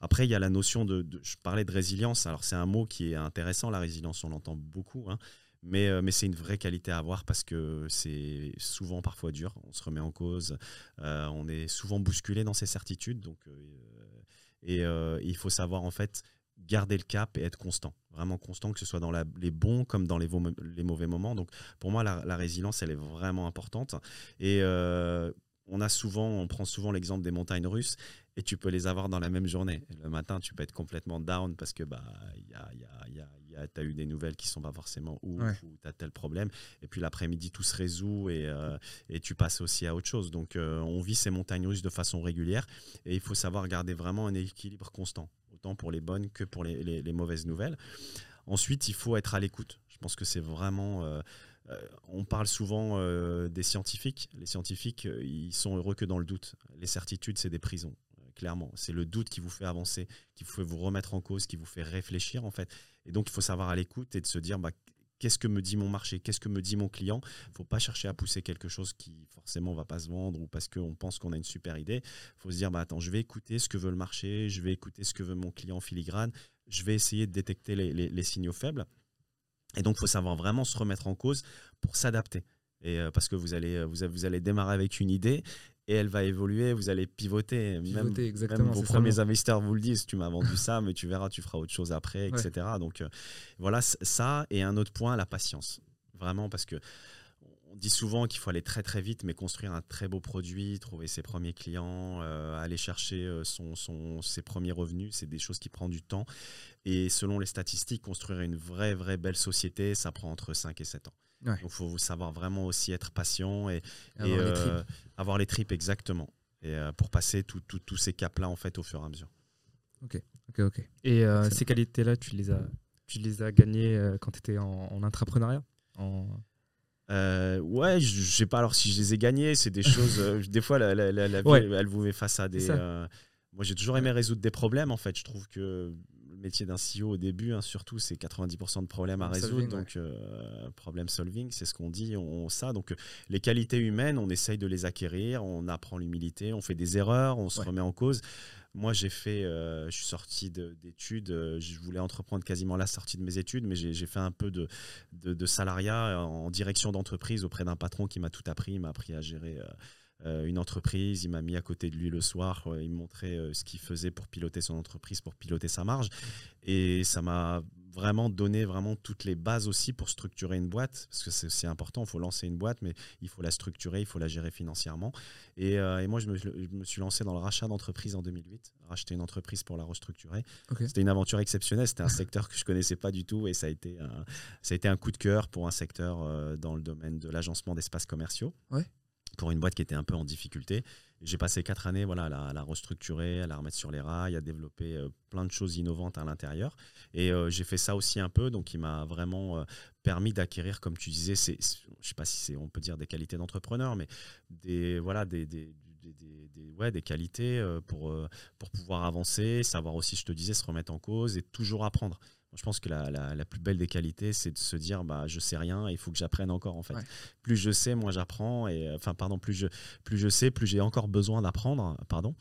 Après, il y a la notion de, Je parlais de résilience. Alors, c'est un mot qui est intéressant, la résilience, on l'entend beaucoup. hein. Mais, euh, mais c'est une vraie qualité à avoir parce que c'est souvent parfois dur. On se remet en cause. euh, on est souvent bousculé dans ses certitudes. Donc, euh, et il faut savoir, en fait, garder le cap et être constant. Vraiment constant, que ce soit dans les bons comme dans les, mauvais moments. Donc, pour moi, la, résilience, elle est vraiment importante. Et on a souvent, on prend souvent l'exemple des montagnes russes et tu peux les avoir dans la même journée. Le matin, tu peux être complètement down parce que bah y a, y a- y a- y a- t'as eu des nouvelles qui sont pas forcément ouf Ouais. ou tu as tel problème. Et puis l'après-midi, tout se résout et, euh, et tu passes aussi à autre chose. Donc euh, on vit ces montagnes russes de façon régulière et il faut savoir garder vraiment un équilibre constant, autant pour les bonnes que pour les, les- les mauvaises nouvelles. Ensuite, il faut être à l'écoute. Je pense que c'est vraiment... euh, on parle souvent euh, des scientifiques. Les scientifiques, ils sont heureux que dans le doute. Les certitudes, c'est des prisons, clairement. C'est le doute qui vous fait avancer, qui vous fait vous remettre en cause, qui vous fait réfléchir, en fait. Et donc, il faut savoir à l'écoute et de se dire, bah, qu'est-ce que me dit mon marché? Qu'est-ce que me dit mon client? Il ne faut pas chercher à pousser quelque chose qui forcément va pas se vendre ou parce qu'on pense qu'on a une super idée. Il faut se dire, bah, attends, je vais écouter ce que veut le marché, je vais écouter ce que veut mon client en filigrane, je vais essayer de détecter les, signaux faibles. Et donc, il faut savoir vraiment se remettre en cause pour s'adapter. Et euh, parce que vous allez, euh, vous allez démarrer avec une idée et elle va évoluer, vous allez pivoter. Pivoter, même, exactement, même vos ça, premiers moi. investisseurs vous le disent, tu m'as vendu ça, mais tu verras, tu feras autre chose après, Ouais. etc. Donc euh, voilà, ça et un autre point, la patience. Vraiment, parce que on dit souvent qu'il faut aller très très vite, mais construire un très beau produit, trouver ses premiers clients, euh, aller chercher euh, son, son- ses premiers revenus, c'est des choses qui prennent du temps. Et selon les statistiques, construire une vraie, vraie belle société, ça prend entre 5 et 7 ans. Ouais. Donc il faut savoir vraiment aussi être patient et, Et avoir et, les euh, tripes. avoir les tripes, exactement. Et euh, pour passer tous ces caps-là, en fait, au fur et à mesure. Ok, ok. Et euh, Excellent. ces qualités-là, tu les as, tu les as gagnées euh, quand tu étais en, en intrapreneuriat en... Euh, ouais, je sais pas alors si je les ai gagnés, c'est des choses. euh, des fois, la, la- la- la vie, Ouais. elle, vous met face à des. Euh, moi, j'ai toujours aimé résoudre des problèmes. En fait, je trouve que le métier d'un CEO au début, hein, surtout, c'est 90% de problèmes à résoudre. solving, ouais. donc, euh, problem solving, c'est ce qu'on dit. On, ça. Donc, les qualités humaines, on essaye de les acquérir. On apprend l'humilité. On fait des erreurs. On se Ouais. remet en cause. Moi, j'ai fait, euh, je suis sorti de- d'études. euh, je voulais entreprendre quasiment la sortie de mes études, mais j'ai fait un peu de, salariat en direction d'entreprise auprès d'un patron qui m'a tout appris. Il m'a appris à gérer euh, une entreprise, il m'a mis à côté de lui le soir, il me montrait ce qu'il faisait pour piloter son entreprise, pour piloter sa marge. Et ça m'a vraiment donner vraiment toutes les bases aussi pour structurer une boîte, parce que c'est aussi important, il faut lancer une boîte, mais il faut la structurer, il faut la gérer financièrement. Et, euh, moi, je me, suis lancé dans le rachat d'entreprise en 2008, racheter une entreprise pour la restructurer. C'était une aventure exceptionnelle, c'était un secteur que je connaissais pas du tout, et ça a été un, ça a été un coup de cœur pour un secteur euh, dans le domaine de l'agencement d'espaces commerciaux. Pour une boîte qui était un peu en difficulté. J'ai passé quatre années voilà, à la, restructurer, à la remettre sur les rails, à développer euh, plein de choses innovantes à l'intérieur. Et euh, j'ai fait ça aussi un peu, donc il m'a vraiment euh, permis d'acquérir, comme tu disais, je ne sais pas si on peut dire des qualités d'entrepreneur, mais des, voilà, des, des, des, ouais, des qualités pour, pour pouvoir avancer, savoir aussi, je te disais, se remettre en cause et toujours apprendre. Je pense que la, la, plus belle des qualités, c'est de se dire bah, je sais rien, il faut que j'apprenne encore en fait. Plus je sais, moins j'apprends. Et enfin, pardon, plus je, plus je sais, plus j'ai encore besoin d'apprendre. Pardon.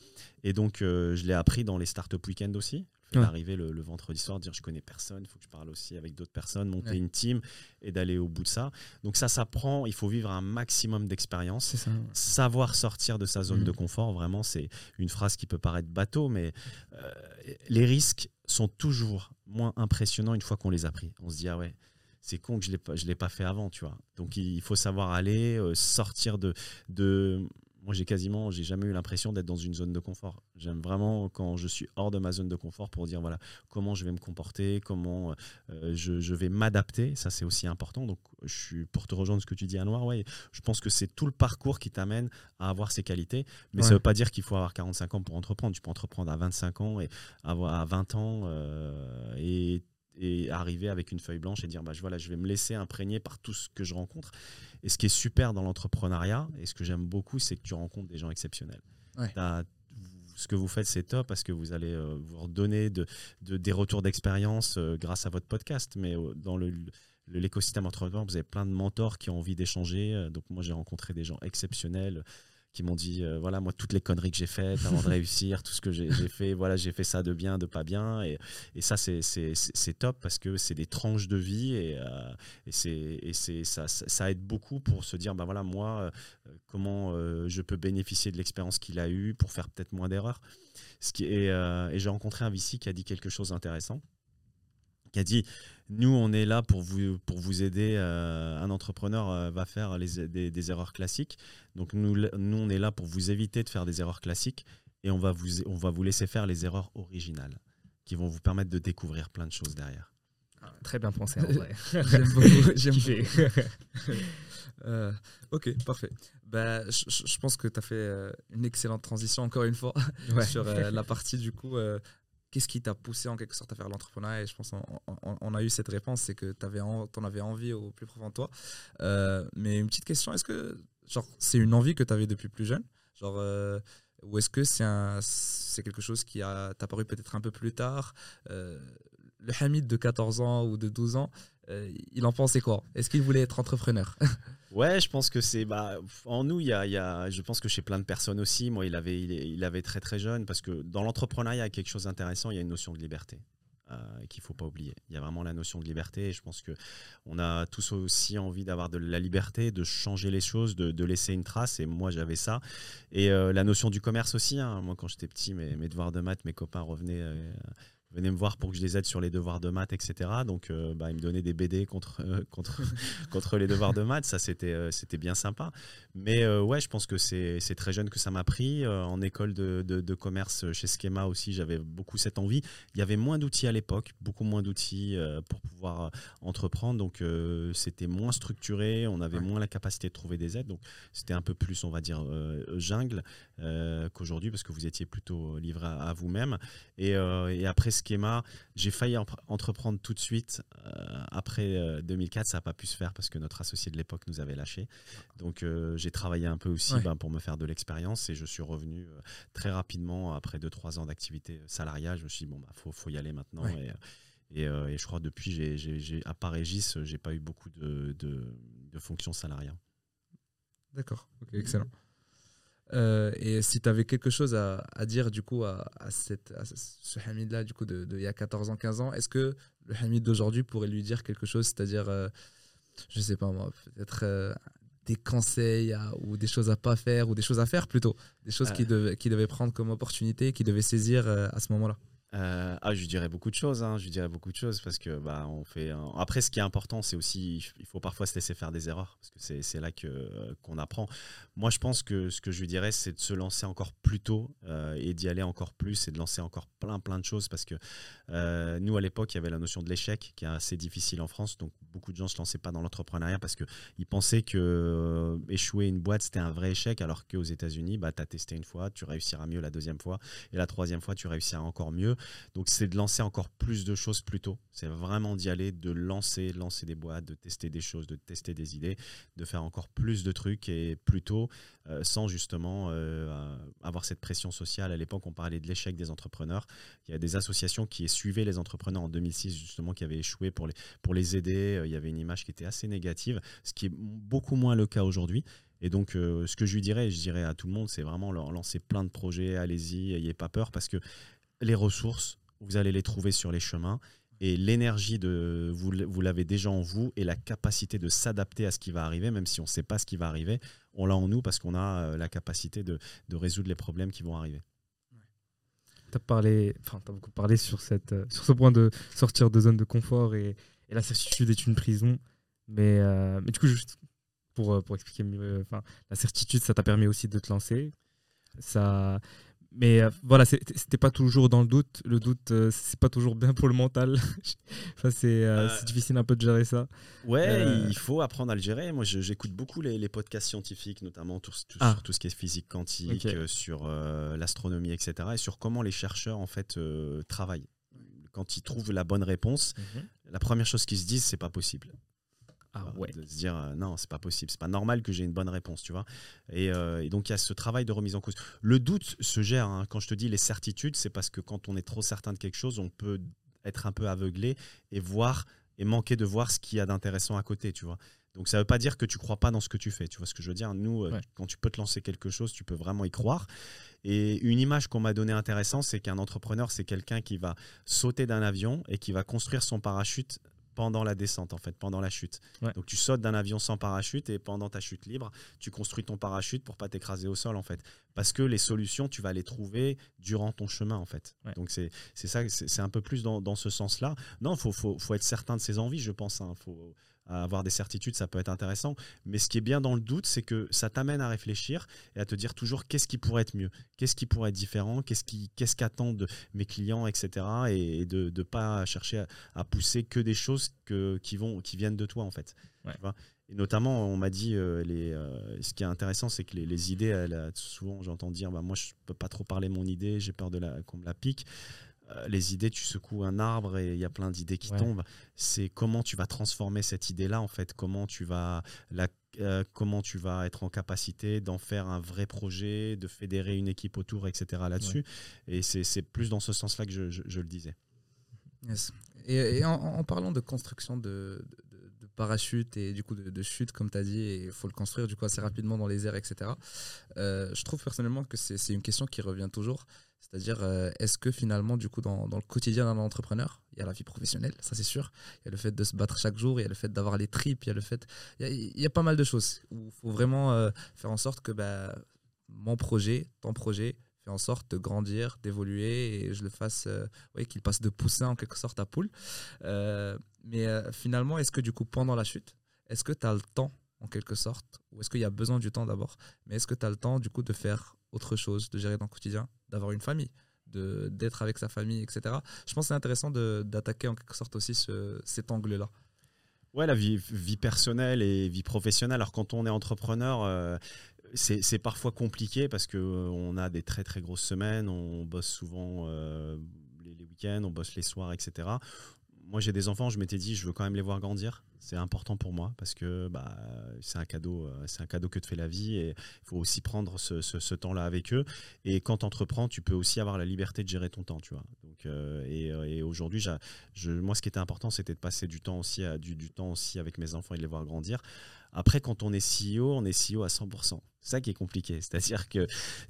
Et donc, euh, je l'ai appris dans les startup week-end aussi. D'arriver le, le, vendredi soir, dire je connais personne, il faut que je parle aussi avec d'autres personnes, monter une team et d'aller au bout de ça. Donc ça, ça prend, il faut vivre un maximum d'expérience, savoir sortir de sa zone de mm. confort. Vraiment, c'est une phrase qui peut paraître bateau, mais euh, les risques sont toujours moins impressionnants une fois qu'on les a pris. On se dit, ah ouais, c'est con que je ne l'ai pas fait avant, tu vois. Donc il faut savoir aller, euh, sortir de, de moi j'ai quasiment, j'ai jamais eu l'impression d'être dans une zone de confort. J'aime vraiment quand je suis hors de ma zone de confort pour dire voilà comment je vais me comporter, comment euh, je, vais m'adapter. Ça c'est aussi important. Donc je suis pour te rejoindre ce que tu dis à Noir, ouais, je pense que c'est tout le parcours qui t'amène à avoir ces qualités. Mais ça ça veut pas dire qu'il faut avoir 45 ans pour entreprendre. Tu peux entreprendre à 25 ans et avoir à 20 ans euh, et et arriver avec une feuille blanche et dire bah, voilà, je vais me laisser imprégner par tout ce que je rencontre. Et ce qui est super dans l'entrepreneuriat, et ce que j'aime beaucoup, c'est que tu rencontres des gens exceptionnels. Ce que vous faites, c'est top parce que vous allez euh, vous redonner de, des retours d'expérience euh, grâce à votre podcast. Mais euh, dans le, l'écosystème entrepreneur, vous avez plein de mentors qui ont envie d'échanger. Donc moi, j'ai rencontré des gens exceptionnels qui m'ont dit euh, voilà moi toutes les conneries que j'ai faites avant de réussir tout ce que j'ai fait voilà j'ai fait ça de bien de pas bien. Et, et ça c'est top parce que c'est des tranches de vie et, euh, et c'est ça, ça aide beaucoup pour se dire ben voilà moi euh, comment je peux bénéficier de l'expérience qu'il a eue pour faire peut-être moins d'erreurs. Ce qui et, et j'ai rencontré un VC qui a dit quelque chose d'intéressant qui a dit nous, on est là pour vous, pour vous aider. Euh, un entrepreneur euh, va faire les, des, erreurs classiques. Donc, nous, nous, on est là pour vous éviter de faire des erreurs classiques et on va vous, on va vous laisser faire les erreurs originales qui vont vous permettre de découvrir plein de choses derrière. Ah, très bien pensé, en vrai. j'aime beaucoup. J'aime beaucoup. Euh, ok, parfait. Bah, je, pense que tu as fait une excellente transition, encore une fois, sur la partie du coup qu'est-ce qui t'a poussé en quelque sorte à faire l'entrepreneuriat? Et je pense qu'on a eu cette réponse, c'est que tu en avais envie au plus profond de toi. Euh, mais une petite question, est-ce que c'est une envie que tu avais depuis plus jeune? Genre, euh, Ou est-ce que c'est quelque chose qui t'a apparu peut-être un peu plus tard? Euh, Le Hamid de 14 ans ou de 12 ans, il en pensait quoi? Est-ce qu'il voulait être entrepreneur? Ouais, je pense que c'est bah, en nous, il y, a, je pense que chez plein de personnes aussi. Moi, il avait, il, avait très très jeune parce que dans l'entrepreneuriat, il y a quelque chose d'intéressant. Il y a une notion de liberté. Euh, qu'il faut pas oublier. Il y a vraiment la notion de liberté et je pense que on a tous aussi envie d'avoir de la liberté, de changer les choses, de, laisser une trace et moi j'avais ça. Et euh, la notion du commerce aussi. Hein. Moi quand j'étais petit, mes, mes, devoirs de maths, mes copains revenaient. Euh, venez me voir pour que je les aide sur les devoirs de maths, etc. Donc, euh, bah, ils me donnaient des BD contre, euh, contre, contre les devoirs de maths. Ça, c'était, euh, c'était bien sympa. Mais ouais, je pense que c'est, très jeune que ça m'a pris. en école de, de, commerce chez Schema aussi, j'avais beaucoup cette envie. Il y avait moins d'outils à l'époque, beaucoup moins d'outils pour pouvoir entreprendre. Donc, c'était moins structuré. On avait moins la capacité de trouver des aides. Donc, c'était un peu plus, on va dire, jungle qu'aujourd'hui parce que vous étiez plutôt livré à, vous-même. Et, et après, schéma. J'ai failli entreprendre tout de suite. Euh, après 2004, euh, ça n'a pas pu se faire parce que notre associé de l'époque nous avait lâché. Donc euh, j'ai travaillé un peu aussi ben, pour me faire de l'expérience et je suis revenu très rapidement après 2-3 ans d'activité salariale. Je me suis dit, bon, bah, faut, faut y aller maintenant. Et, et, et, je crois depuis, j'ai, à part Régis, j'ai pas eu beaucoup de, de, de fonctions salariales. D'accord, excellent. Euh, et si tu avais quelque chose à, à, dire du coup à, à, cette, à ce Hamid-là, du coup, de, de, il y a 14 ans, 15 ans, est-ce que le Hamid d'aujourd'hui pourrait lui dire quelque chose, c'est-à-dire, euh, je sais pas moi, peut-être euh, des conseils ou des choses à pas faire ou des choses à faire plutôt. Des choses qui, devaient, qui devaient prendre comme opportunité, qui devaient saisir à ce moment-là euh, ah, je dirais beaucoup de choses. Hein. Je dirais beaucoup de choses parce que bah, on fait. Après, ce qui est important, c'est aussi, il faut parfois se laisser faire des erreurs parce que c'est là que qu'on apprend. Moi, je pense que ce que je lui dirais, c'est de se lancer encore plus tôt euh, et d'y aller encore plus et de lancer encore plein plein de choses parce que euh, nous, à l'époque, il y avait la notion de l'échec qui est assez difficile en France, donc beaucoup de gens se lançaient pas dans l'entrepreneuriat parce que ils pensaient que échouer une boîte c'était un vrai échec, alors qu'aux États-Unis, bah, as testé une fois, tu réussiras mieux la deuxième fois et la troisième fois, tu réussiras encore mieux. Donc c'est de lancer encore plus de choses plus tôt. C'est vraiment d'y aller, de lancer, lancer des boîtes, de tester des choses, de tester des idées, de faire encore plus de trucs et plus tôt, euh, sans justement euh, avoir cette pression sociale. À l'époque, on parlait de l'échec des entrepreneurs. Il y a des associations qui suivaient les entrepreneurs en 2006 justement qui avaient échoué pour les, pour les aider. Il y avait une image qui était assez négative, ce qui est beaucoup moins le cas aujourd'hui. Et donc, euh, ce que je lui dirais, je dirais à tout le monde, c'est vraiment leur lancer plein de projets, allez-y, n'ayez pas peur, parce que les ressources, vous allez les trouver sur les chemins. Et l'énergie de vous, l'avez déjà en vous et la capacité de s'adapter à ce qui va arriver, même si on ne sait pas ce qui va arriver, on l'a en nous parce qu'on a euh, la capacité de, de, résoudre les problèmes qui vont arriver. Tu as, parlé, enfin, beaucoup parlé sur, cette, euh, sur ce point de sortir de zone de confort et, et la certitude est une prison. Mais, euh, mais du coup, juste pour, pour expliquer mieux, enfin, la certitude, ça t'a permis aussi de te lancer. Ça, mais euh, voilà, c'était pas toujours dans le doute. Le doute, euh, c'est pas toujours bien pour le mental. enfin, euh, c'est difficile un peu de gérer ça. Ouais, il faut apprendre à le gérer. Moi, j'écoute beaucoup les, podcasts scientifiques, notamment ah. sur tout ce qui est physique quantique, sur l'astronomie, etc. Et sur comment les chercheurs, en fait, travaillent. Quand ils trouvent la bonne réponse, mhm. la première chose qu'ils se disent, c'est pas possible. Ah ouais. De se dire euh, non, c'est pas possible, c'est pas normal que j'ai une bonne réponse, tu vois. Et, euh, donc il y a ce travail de remise en cause. Le doute se gère. Hein. Quand je te dis les certitudes, c'est parce que quand on est trop certain de quelque chose, on peut être un peu aveuglé et voir et manquer de voir ce qu'il y a d'intéressant à côté, tu vois. Donc ça veut pas dire que tu crois pas dans ce que tu fais, tu vois ce que je veux dire. Nous, euh, quand tu peux te lancer quelque chose, tu peux vraiment y croire. Et une image qu'on m'a donnée intéressante, c'est qu'un entrepreneur, c'est quelqu'un qui va sauter d'un avion et qui va construire son parachute pendant la descente, en fait, pendant la chute. Donc tu sautes d'un avion sans parachute et pendant ta chute libre, tu construis ton parachute pour pas t'écraser au sol, en fait. Parce que les solutions, tu vas les trouver durant ton chemin, en fait. Donc c'est ça, c'est un peu plus dans, dans ce sens-là. Non, il faut, faut, faut, être certain de ses envies, je pense. Hein. Faut, avoir des certitudes, ça peut être intéressant. Mais ce qui est bien dans le doute, c'est que ça t'amène à réfléchir et à te dire toujours qu'est-ce qui pourrait être mieux, qu'est-ce qui pourrait être différent, qu'est-ce qui, qu'est-ce qu'attendent mes clients, etc. Et, de ne pas chercher à, pousser que des choses que, qui, vont, qui viennent de toi, en fait. et notamment, on m'a dit, euh, les, euh, ce qui est intéressant, c'est que les, idées, souvent j'entends dire, bah, moi je peux pas trop parler mon idée, j'ai peur de la, qu'on me la pique. Euh, les idées, tu secoues un arbre et il y a plein d'idées qui tombent. C'est comment tu vas transformer cette idée-là, en fait, comment tu vas la, euh, comment tu vas être en capacité d'en faire un vrai projet, de fédérer une équipe autour, etc. là-dessus. Et c'est plus dans ce sens-là que je, je, le disais. Et, en, parlant de construction de, de, parachute et du coup de, chute, comme tu as dit, il faut le construire du coup assez rapidement dans les airs, etc. Euh, je trouve personnellement que c'est une question qui revient toujours. C'est-à-dire, euh, est-ce que finalement, du coup, dans, le quotidien d'un entrepreneur, il y a la vie professionnelle, ça c'est sûr. Il y a le fait de se battre chaque jour, il y a le fait d'avoir les tripes, il y a le fait. Il y a, pas mal de choses où il faut vraiment euh, faire en sorte que bah, mon projet, ton projet, fait en sorte de grandir, d'évoluer et je le fasse, euh, qu'il passe de poussin en quelque sorte à poule. mais finalement, est-ce que du coup, pendant la chute, est-ce que tu as le temps en quelque sorte, ou est-ce qu'il y a besoin du temps d'abord, mais est-ce que tu as le temps du coup de faire autre chose, de gérer le quotidien, d'avoir une famille, d'être avec sa famille, etc. Je pense que c'est intéressant d'attaquer en quelque sorte aussi ce, cet angle-là. Ouais, la vie, vie, personnelle et vie professionnelle. Alors quand on est entrepreneur, euh, c'est parfois compliqué parce qu'on euh, on a des très très grosses semaines, on bosse souvent euh, les week-ends, on bosse les soirs, etc moi j'ai des enfants, je m'étais dit je veux quand même les voir grandir. C'est important pour moi parce que bah, c'est un cadeau, euh, c'est un cadeau que te fait la vie et il faut aussi prendre ce, temps-là avec eux. Et quand tu entreprends, tu peux aussi avoir la liberté de gérer ton temps, tu vois. Donc, euh, euh, et, aujourd'hui, moi ce qui était important, c'était de passer du temps aussi, du, du temps aussi avec mes enfants et de les voir grandir. Après, quand on est CEO, on est CEO à 100%. C'est ça qui est compliqué. C'est-à-dire que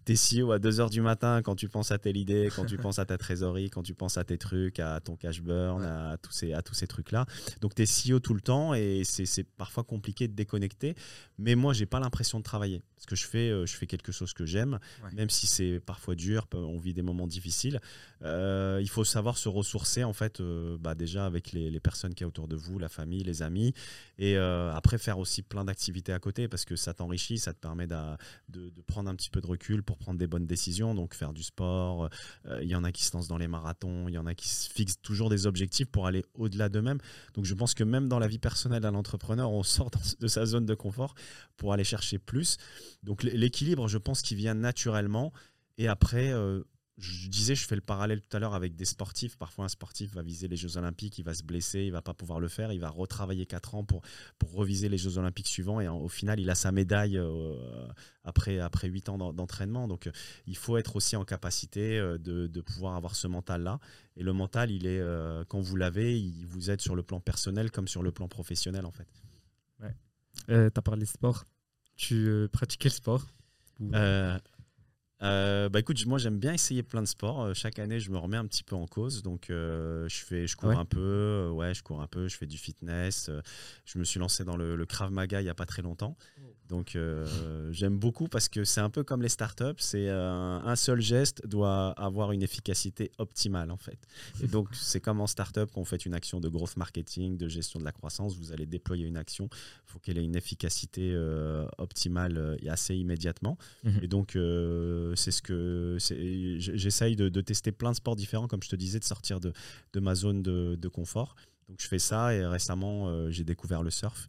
tu es CEO à 2h du matin quand tu penses à telle idée, quand tu penses à ta trésorerie, quand tu penses à tes trucs, à ton cash burn, à tous ces, à tous ces trucs-là. Donc tu es CEO tout le temps et c'est parfois compliqué de déconnecter. Mais moi, j'ai pas l'impression de travailler parce que je fais, je fais quelque chose que j'aime, même si c'est parfois dur, on vit des moments difficiles. il faut savoir se ressourcer en fait, bah, déjà avec les, les, personnes qui y autour de vous, la famille, les amis, et après faire aussi plein d'activités à côté parce que ça t'enrichit, ça te permet de, de, prendre un petit peu de recul pour prendre des bonnes décisions, donc faire du sport. Il y en a qui se lancent dans les marathons, il y en a qui se fixent toujours des objectifs pour aller au-delà d'eux-mêmes. Donc je pense que même dans la vie personnelle d'un entrepreneur, on sort de sa zone de confort pour aller chercher plus. Donc l'équilibre, je pense qu'il vient naturellement. Et après, euh, je disais, je fais le parallèle tout à l'heure avec des sportifs. Parfois, un sportif va viser les Jeux Olympiques, il va se blesser, il va pas pouvoir le faire, il va retravailler 4 ans pour, pour reviser les Jeux Olympiques suivants. Et au final, il a sa médaille euh, après, après 8 ans d'entraînement. Donc, il faut être aussi en capacité euh, de, de pouvoir avoir ce mental-là. Et le mental, il est, euh, quand vous l'avez, il vous aide sur le plan personnel comme sur le plan professionnel, en fait. Ouais. tu as parlé de sport. Tu pratiques quel sport euh, bah écoute, moi j'aime bien essayer plein de sports. Euh, chaque année, je me remets un petit peu en cause. Donc, euh, je fais, je cours un peu. ouais, je cours un peu. Je fais du fitness. je me suis lancé dans le, le Krav Maga il y a pas très longtemps. Donc euh, j'aime beaucoup parce que c'est un peu comme les startups, c'est euh, un seul geste doit avoir une efficacité optimale en fait. Et donc c'est comme en startup quand vous faites une action de growth marketing, de gestion de la croissance, vous allez déployer une action, il faut qu'elle ait une efficacité euh, optimale et assez immédiatement. Mhm. Et donc c'est ce que j'essaye de, de, tester plein de sports différents, comme je te disais, de sortir de, de ma zone de, de confort. Donc je fais ça et récemment j'ai découvert le surf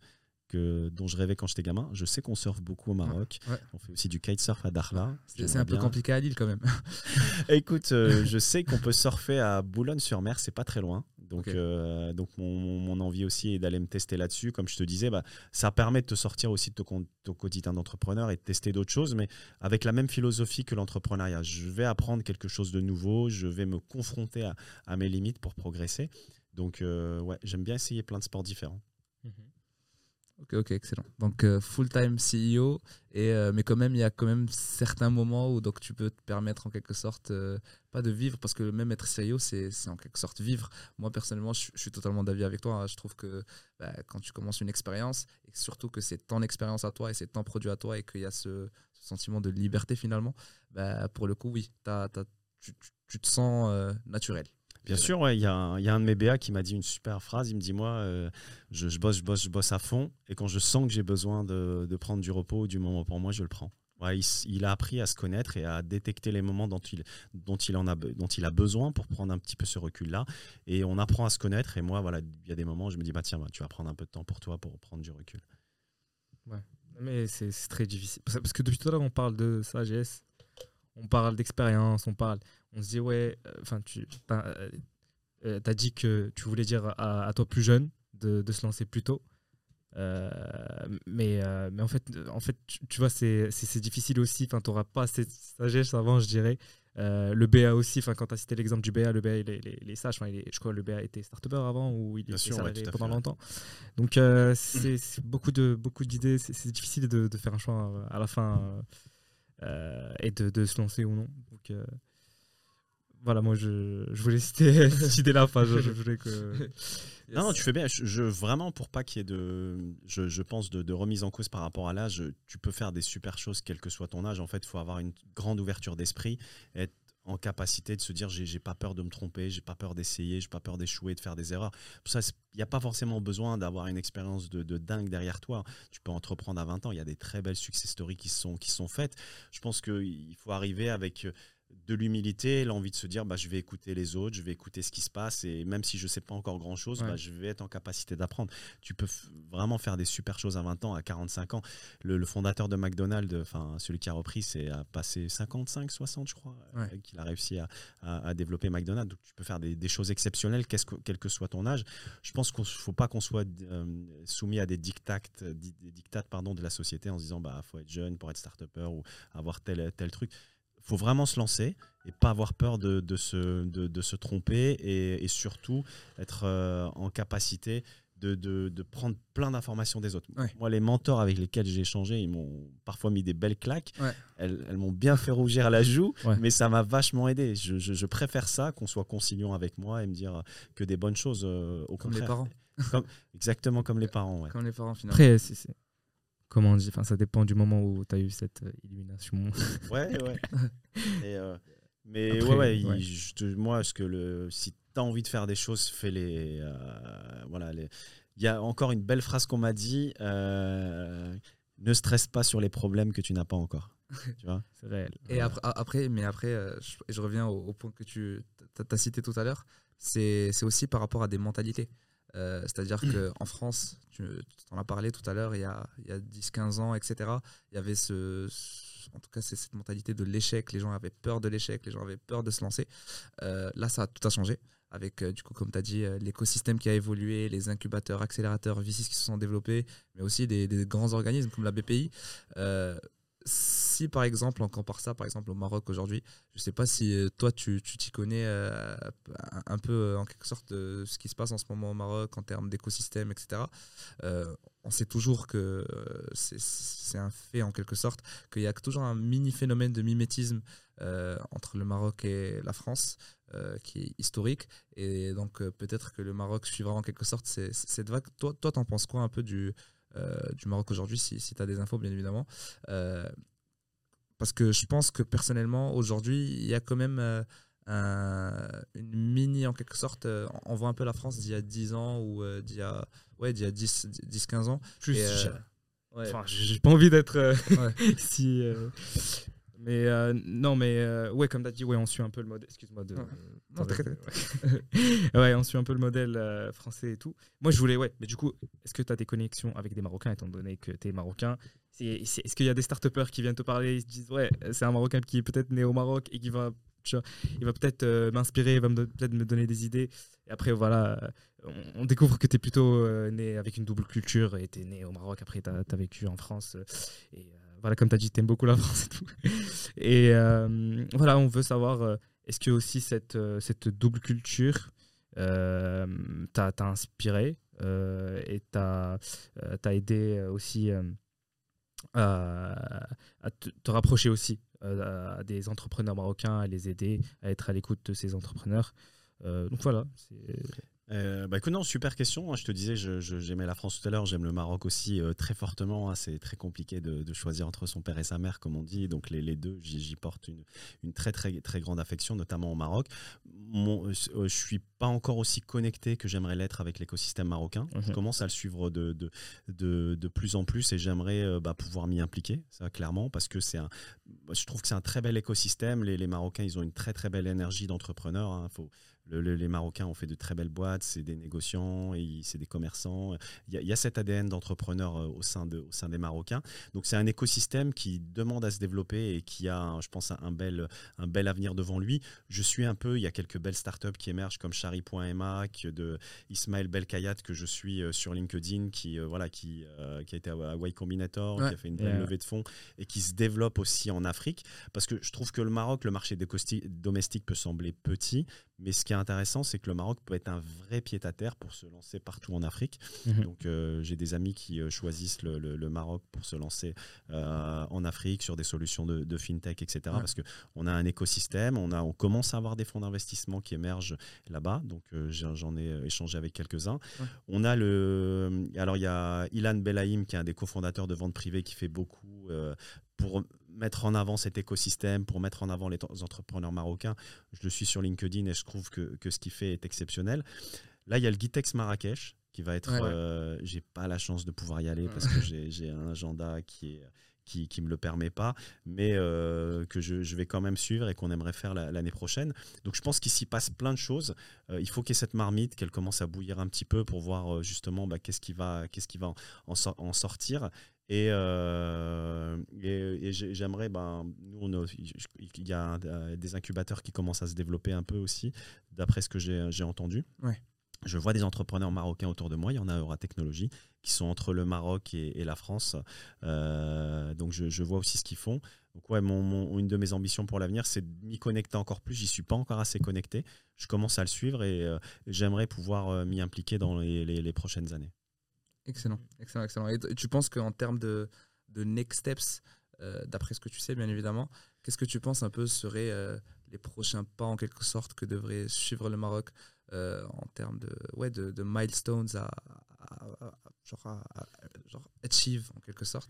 dont je rêvais quand j'étais gamin. Je sais qu'on surfe beaucoup au Maroc. On fait aussi du kitesurf à Darla. C'est un peu compliqué à Lille quand même. Écoute, euh, je sais qu'on peut surfer à Boulogne-sur-Mer, c'est pas très loin. Donc, euh, donc mon, envie aussi est d'aller me tester là-dessus. Comme je te disais, bah, ça permet de te sortir aussi de ton, quotidien d'entrepreneur et de tester d'autres choses, mais avec la même philosophie que l'entrepreneuriat. Je vais apprendre quelque chose de nouveau, je vais me confronter à, mes limites pour progresser. Donc, euh, ouais, j'aime bien essayer plein de sports différents. Mhm. Ok, ok, excellent. Donc euh, full-time CEO, et, euh, mais quand même, il y a quand même certains moments où donc, tu peux te permettre en quelque sorte, euh, pas de vivre, parce que même être CEO, c'est en quelque sorte vivre. Moi, personnellement, je, suis totalement d'avis avec toi. Hein. Je trouve que bah, quand tu commences une expérience, et surtout que c'est ton expérience à toi et c'est ton produit à toi, et qu'il y a ce, sentiment de liberté finalement, bah, pour le coup, oui, tu, te sens naturel. Bien sûr, il y, a un de mes BA qui m'a dit une super phrase. Il me dit Moi, euh, je, bosse, je bosse, je bosse à fond. Et quand je sens que j'ai besoin de, prendre du repos ou du moment pour moi, je le prends. il, a appris à se connaître et à détecter les moments dont il, a besoin pour prendre un petit peu ce recul-là. Et on apprend à se connaître. Et moi, voilà, il y a des moments où je me dis bah, Tiens, bah, tu vas prendre un peu de temps pour toi pour prendre du recul. Ouais, mais c'est très difficile. Parce que depuis tout à l'heure, on parle de sagesse, on parle d'expérience, on parle on se dit, ouais, euh, enfin, tu euh, euh, as dit que tu voulais dire à, toi plus jeune de, se lancer plus tôt. mais, mais en fait, en fait tu, vois, c'est difficile aussi. Enfin, tu n'auras pas assez de sagesse avant, je dirais. le BA aussi, enfin, quand tu as cité l'exemple du BA, le BA, il est, les sages, je crois que le BA était start avant ou il était salarié pendant longtemps. Donc, c'est beaucoup d'idées, beaucoup c'est difficile de, de, faire un choix à la fin et de, de, se lancer ou non. Donc, voilà, moi, je, je voulais citer cette idée-là. Enfin, je, voulais que. Non, non, tu fais bien. Je, vraiment, pour pas qu'il y ait de, je, je pense, de, remise en cause par rapport à l'âge, tu peux faire des super choses, quel que soit ton âge. En fait, il faut avoir une grande ouverture d'esprit, être en capacité de se dire j'ai pas peur de me tromper, j'ai pas peur d'essayer, j'ai pas peur d'échouer, de faire des erreurs. Il n'y a pas forcément besoin d'avoir une expérience de, de, dingue derrière toi. Tu peux entreprendre à 20 ans. Il y a des très belles success stories qui sont, qui sont faites. Je pense qu'il faut arriver avec de l'humilité, l'envie de se dire bah, je vais écouter les autres, je vais écouter ce qui se passe et même si je ne sais pas encore grand chose, bah, je vais être en capacité d'apprendre. Tu peux vraiment faire des super choses à 20 ans, à 45 ans. Le, fondateur de McDonald's, enfin celui qui a repris, c'est à passer 55, 60, je crois, euh, qu'il a réussi à, développer McDonald's. Donc tu peux faire des, choses exceptionnelles, que, quel que soit ton âge. Je pense qu'il ne faut pas qu'on soit euh, soumis à des dictats, des dictates pardon, de la société en se disant bah faut être jeune pour être start-upper ou avoir tel, tel truc faut vraiment se lancer et pas avoir peur de, de, se, de, se, tromper et, surtout être euh, en capacité de, de, prendre plein d'informations des autres. Moi, les mentors avec lesquels j'ai échangé, ils m'ont parfois mis des belles claques. Elles, elles m'ont bien fait rougir la joue, mais ça m'a vachement aidé. Je, je, préfère ça qu'on soit conciliant avec moi et me dire que des bonnes choses euh, au Comme les parents. exactement comme les parents. Ouais. Comme les parents, finalement. Après, c'est- c'est- comment on dit enfin, Ça dépend du moment où tu as eu cette euh, illumination. Ouais, ouais. Et, euh, mais Après, ouais, ouais, ouais. il- je te- moi, ce que le, si tu as envie de faire des choses, fais-les. euh, voilà, les- il y a encore une belle phrase qu'on m'a dit euh, ne stresse pas sur les problèmes que tu n'as pas encore. tu vois? C'est réel. Et après, après, mais après, je, je reviens au, au point que tu as, cité tout à l'heure, c'est c'est aussi par rapport à des mentalités. Euh, C'est-à-dire qu'en France, tu en as parlé tout à l'heure, il y a, a 10-15 ans, etc., il y avait ce, en tout cas c'est cette mentalité de l'échec, les gens avaient peur de l'échec, les gens avaient peur de se lancer. Euh, là, ça tout a changé avec, euh, du coup, comme tu as dit, l'écosystème qui a évolué, les incubateurs, accélérateurs, VC qui se sont développés, mais aussi des grands organismes comme la BPI. Si par exemple on compare ça par exemple au Maroc aujourd'hui, je sais pas si euh, toi tu t'y connais euh, un, peu euh, en quelque sorte euh, ce qui se passe en ce moment au Maroc en termes d'écosystème, etc. On sait toujours que c'est- un fait en quelque sorte qu'il y a toujours un mini phénomène de mimétisme entre le Maroc et la France qui est historique et donc peut-être que le Maroc suivra en quelque sorte cette vague. Toi, toi, t'en penses quoi un peu du du Maroc aujourd'hui, si, si tu as des infos, bien évidemment. Euh, parce que je pense que personnellement, aujourd'hui, il y a quand même euh, un- une mini, en quelque sorte, euh, on voit un peu la France d'il y a 10 ans ou euh, d'il y a, ouais, d'il y a 10, 10, 15 ans. Plus, Et, euh, ouais. Enfin, j'ai j'ai pas envie d'être euh, Ouais. si. euh, Mais euh, non, mais euh, ouais, comme tu as dit, ouais, on suit un peu le modèle. Excuse-moi de. Ouais. euh, Non, ouais. ouais, on suit un peu le modèle euh, français et tout. Moi, je voulais, ouais, mais du coup, est-ce que tu as des connexions avec des Marocains, étant donné que tu es Marocain Est-ce qu'il y a des start qui viennent te parler Ils se disent, ouais, c'est un Marocain qui est peut-être né au Maroc et qui va. tu vois, il va peut-être m'inspirer, il va peut-être me donner des idées. Et après, voilà, on, on découvre que tu es plutôt né avec une double culture et tu es né au Maroc. Après, tu as, vécu en France. et voilà, comme tu as dit, tu aimes beaucoup la France et tout. Et euh, voilà, on veut savoir, euh, est-ce que aussi cette, euh, cette double culture t'a inspiré et t'a aidé aussi à, te, rapprocher aussi à des entrepreneurs marocains, à les aider, à être à l'écoute de ces entrepreneurs. Donc voilà, Euh, bah écoute, non, super question. hein. Je te disais, je- je- j'aimais la France tout à l'heure, j'aime le Maroc aussi euh, très fortement. hein. C'est très compliqué de, de choisir entre son père et sa mère, comme on dit. Donc les, les deux, j'y porte une, une très, très, très grande affection, notamment au Maroc. Mon, euh, euh, je suis pas encore aussi connecté que j'aimerais l'être avec l'écosystème marocain. Je Mhm. commence à le suivre de, de, de, de plus en plus et j'aimerais bah, pouvoir m'y impliquer, ça clairement, parce que c'est un, je trouve que c'est un très bel écosystème. Les, les Marocains, ils ont une très, très belle énergie d'entrepreneurs. hein. Faut, le- le- les Marocains ont fait de très belles boîtes, c'est des négociants, c'est des commerçants. Il y, a, il y a cet ADN d'entrepreneur euh, au sein, de, au sein des Marocains. Donc c'est un écosystème qui demande à se développer et qui a, je pense, un bel, un bel avenir devant lui. Je suis un peu, il y a quelques belles startups qui émergent comme Chari.ma, de Ismaël Belkayat que je suis euh, sur LinkedIn, qui, euh, voilà, qui, euh, qui a été à Y Combinator, Ouais. qui a fait une belle levée de fonds et qui se développe aussi en Afrique. Parce que je trouve que le Maroc, le marché domestiques peut sembler petit, mais ce qui est intéressant, c'est que le Maroc peut être un vrai pied-à-terre pour se lancer partout en Afrique. Mhm. Donc euh, j'ai des amis qui euh, choisissent le, le- le Maroc pour se lancer euh, en Afrique sur des solutions de, de fintech, etc. Ouais. Parce qu'on a un écosystème, on, a, on commence à avoir des fonds d'investissement qui émergent là-bas. Donc euh, j'en ai échangé avec quelques-uns. Ouais. On a le... Alors il y a Ilan Belaïm qui est un des cofondateurs de vente privée qui fait beaucoup pour mettre en avant cet écosystème, pour mettre en avant les entrepreneurs marocains. Je le suis sur LinkedIn et je trouve que, que ce qu'il fait est exceptionnel. Là, il y a le Gitex Marrakech qui va être. Ouais. euh, j'ai pas la chance de pouvoir y aller parce que j'ai un agenda qui est qui, qui me le permet pas, mais euh, que je, je vais quand même suivre et qu'on aimerait faire la- l'année prochaine. Donc je pense qu'il s'y passe plein de choses. Euh, il faut qu'il y ait cette marmite, qu'elle commence à bouillir un petit peu pour voir euh, justement bah, qu'est-ce qui va, qu'est-ce qui va en sortir. Et, euh, et, et j'ai- j'aimerais, ben, nous, on a- il y a euh, des incubateurs qui commencent à se développer un peu aussi, d'après ce que j'ai entendu. Ouais. Je vois des entrepreneurs marocains autour de moi, il y en a à Euratechnologie, qui sont entre le Maroc et, et la France. Euh, donc je, je vois aussi ce qu'ils font. Donc ouais, mon, mon- une de mes ambitions pour l'avenir, c'est de m'y connecter encore plus. J'y suis pas encore assez connecté. Je commence à le suivre et euh, j'aimerais pouvoir euh, m'y impliquer dans les, les- les prochaines années. Excellent, excellent, excellent. Et tu penses qu'en termes de, de next steps, euh, d'après ce que tu sais, bien évidemment, qu'est-ce que tu penses un peu serait euh, les prochains pas en quelque sorte que devrait suivre le Maroc en termes de, ouais, de, de milestones à, genre, genre achieve en quelque sorte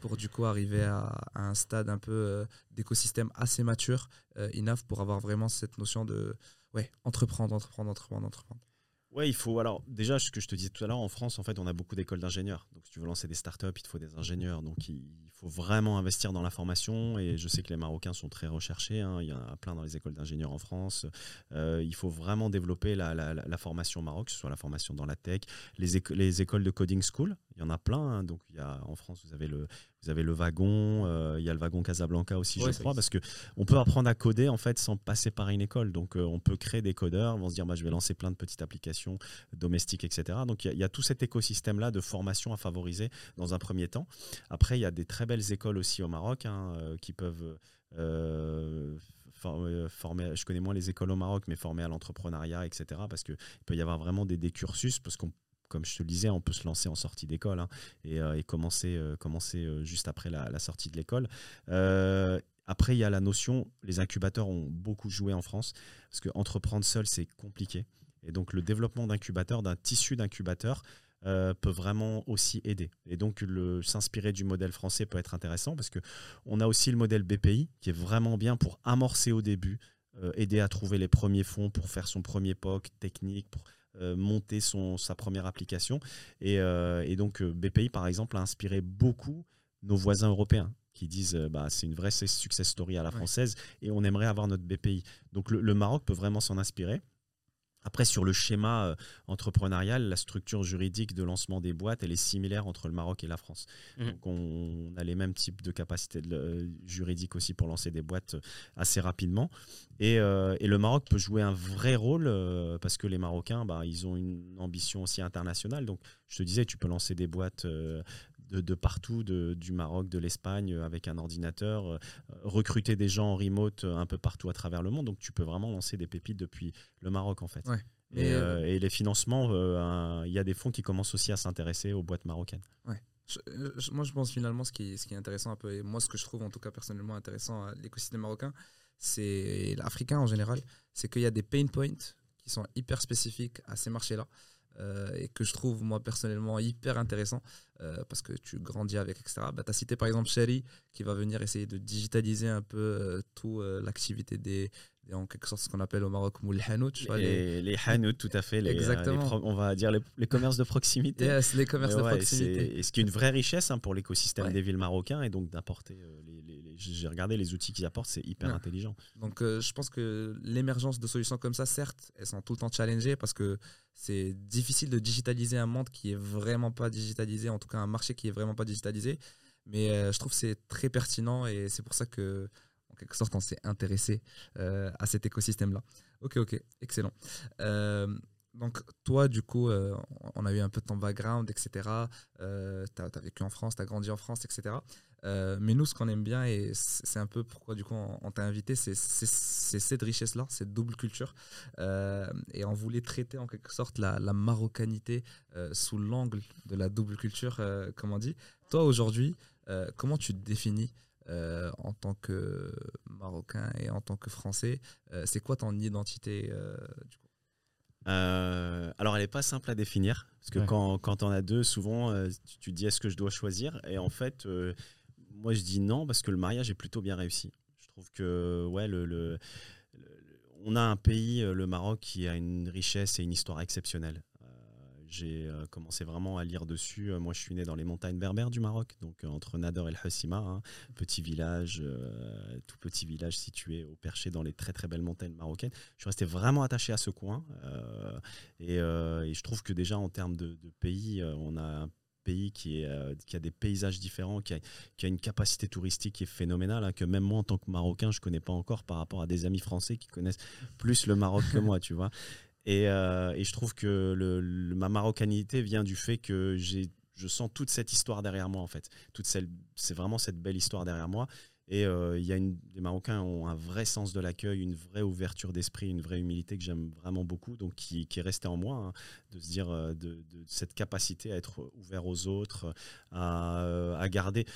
pour du coup arriver à, un stade un peu d'écosystème assez mature, enough pour avoir vraiment cette notion de ouais, entreprendre, entreprendre, entreprendre, entreprendre. Ouais, il faut. Alors, déjà, ce que je te disais tout à l'heure, en France, en fait, on a beaucoup d'écoles d'ingénieurs. Donc, si tu veux lancer des startups, il te faut des ingénieurs. Donc, il faut vraiment investir dans la formation. Et je sais que les Marocains sont très recherchés. Hein. Il y en a plein dans les écoles d'ingénieurs en France. Euh, il faut vraiment développer la, formation Maroc, que ce soit la formation dans la tech, les écoles de coding school. Il y en a plein. Hein. Donc, il y a, en France, vous avez le, vous avez le wagon, euh, il y a le wagon Casablanca aussi, je crois, parce que on peut apprendre à coder en fait sans passer par une école. Donc euh, on peut créer des codeurs, vont se dire bah, je vais lancer plein de petites applications domestiques, etc. Donc il y, a tout cet écosystème là de formation à favoriser dans un premier temps. Après il y a des très belles écoles aussi au Maroc hein, euh, qui peuvent former, je connais moins les écoles au Maroc, mais former à l'entrepreneuriat, etc. Parce qu'il peut y avoir vraiment des, des cursus, parce qu'on comme je te le disais, on peut se lancer en sortie d'école hein, et, euh, commencer, euh, commencer euh, juste après la, sortie de l'école. après, il y a la notion, les incubateurs ont beaucoup joué en France, parce que entreprendre seul, c'est compliqué. Et donc, le développement d'incubateurs, d'un tissu d'incubateurs, peut vraiment aussi aider. Et donc, s'inspirer du modèle français peut être intéressant, parce qu'on a aussi le modèle BPI, qui est vraiment bien pour amorcer au début, aider à trouver les premiers fonds pour faire son premier POC technique, pour monter son, sa première application. Et, euh, donc euh, BPI, par exemple, a inspiré beaucoup nos voisins européens qui disent bah, c'est une vraie success story à la française et on aimerait avoir notre BPI. Donc le Maroc peut vraiment s'en inspirer. Après, sur le schéma euh, entrepreneurial, la structure juridique de lancement des boîtes, elle est similaire entre le Maroc et la France. Mmh. Donc, on, a les mêmes types de capacités euh, juridiques aussi pour lancer des boîtes euh, assez rapidement. Et, le Maroc peut jouer un vrai rôle parce que les Marocains, bah, ils ont une ambition aussi internationale. Donc, je te disais, tu peux lancer des boîtes de, partout, du Maroc, de l'Espagne, euh, avec un ordinateur, euh, recruter des gens en remote euh, un peu partout à travers le monde. Donc tu peux vraiment lancer des pépites depuis le Maroc en fait. Et, les financements, il y a des fonds qui commencent aussi à s'intéresser aux boîtes marocaines. Ouais. moi, je pense finalement ce qui, ce qui est intéressant un peu, et moi ce que je trouve en tout cas personnellement intéressant à l'écosystème marocain, c'est l'africain en général, c'est qu'il y a des pain points qui sont hyper spécifiques à ces marchés-là. Euh, et que je trouve moi personnellement hyper intéressant euh, parce que tu grandis avec, etc. Bah, tu as cité par exemple Sherry qui va venir essayer de digitaliser un peu euh, toute l'activité des, en quelque sorte ce qu'on appelle au Maroc les hanout. Les, les, hanout, tout à fait. Les, Exactement. on va dire les, commerces de proximité. Yes, les commerces de proximité. Et ce qui est une vraie richesse hein, pour l'écosystème des villes marocains et donc d'apporter les, j'ai regardé les outils qu'ils apportent, c'est hyper intelligent. Donc euh, je pense que l'émergence de solutions comme ça, certes, elles sont tout le temps challengées parce que c'est difficile de digitaliser un monde qui est vraiment pas digitalisé, en tout cas un marché qui est vraiment pas digitalisé. Mais euh, je trouve que c'est très pertinent et c'est pour ça que, quelque sorte, on s'est intéressé euh, à cet écosystème-là. Ok, ok, excellent. donc toi, du coup, on a eu un peu de ton background, etc. tu as, vécu en France, tu as grandi en France, etc. Euh, mais nous, ce qu'on aime bien, et c'est un peu pourquoi du coup on, t'a invité, c'est cette richesse-là, cette double culture. Euh, et on voulait traiter en quelque sorte la, marocanité euh, sous l'angle de la double culture, comme on dit. Toi, aujourd'hui, comment tu définis en tant que Marocain et en tant que Français C'est quoi ton identité du coup? Alors, elle n'est pas simple à définir, parce que quand, quand on a deux, souvent, tu, tu, dis est-ce que je dois choisir? Et en fait, moi, je dis non parce que le mariage est plutôt bien réussi. Je trouve que, ouais, le, on a un pays, euh, le Maroc, qui a une richesse et une histoire exceptionnelle. Euh, j'ai euh, commencé vraiment à lire dessus. Moi, je suis né dans les montagnes berbères du Maroc, donc entre Nador et le Hassima, hein. petit village, tout petit village situé au perché dans les très très belles montagnes marocaines. Je suis resté vraiment attaché à ce coin, et, je trouve que déjà en termes de, pays, on a un pays qui, euh, a des paysages différents, qui a, qui a, une capacité touristique qui est phénoménale, hein, que même moi, en tant que Marocain, je ne connais pas encore par rapport à des amis français qui connaissent plus le Maroc que moi, tu vois. Et, euh, et, je trouve que ma marocanité vient du fait que j'ai je sens toute cette histoire derrière moi en fait. Toute c'est vraiment cette belle histoire derrière moi. Et euh, y a une, les Marocains ont un vrai sens de l'accueil, une vraie ouverture d'esprit, une vraie humilité que j'aime vraiment beaucoup, donc qui, est restée en moi, hein, de se dire euh, de, cette capacité à être ouvert aux autres, à garder.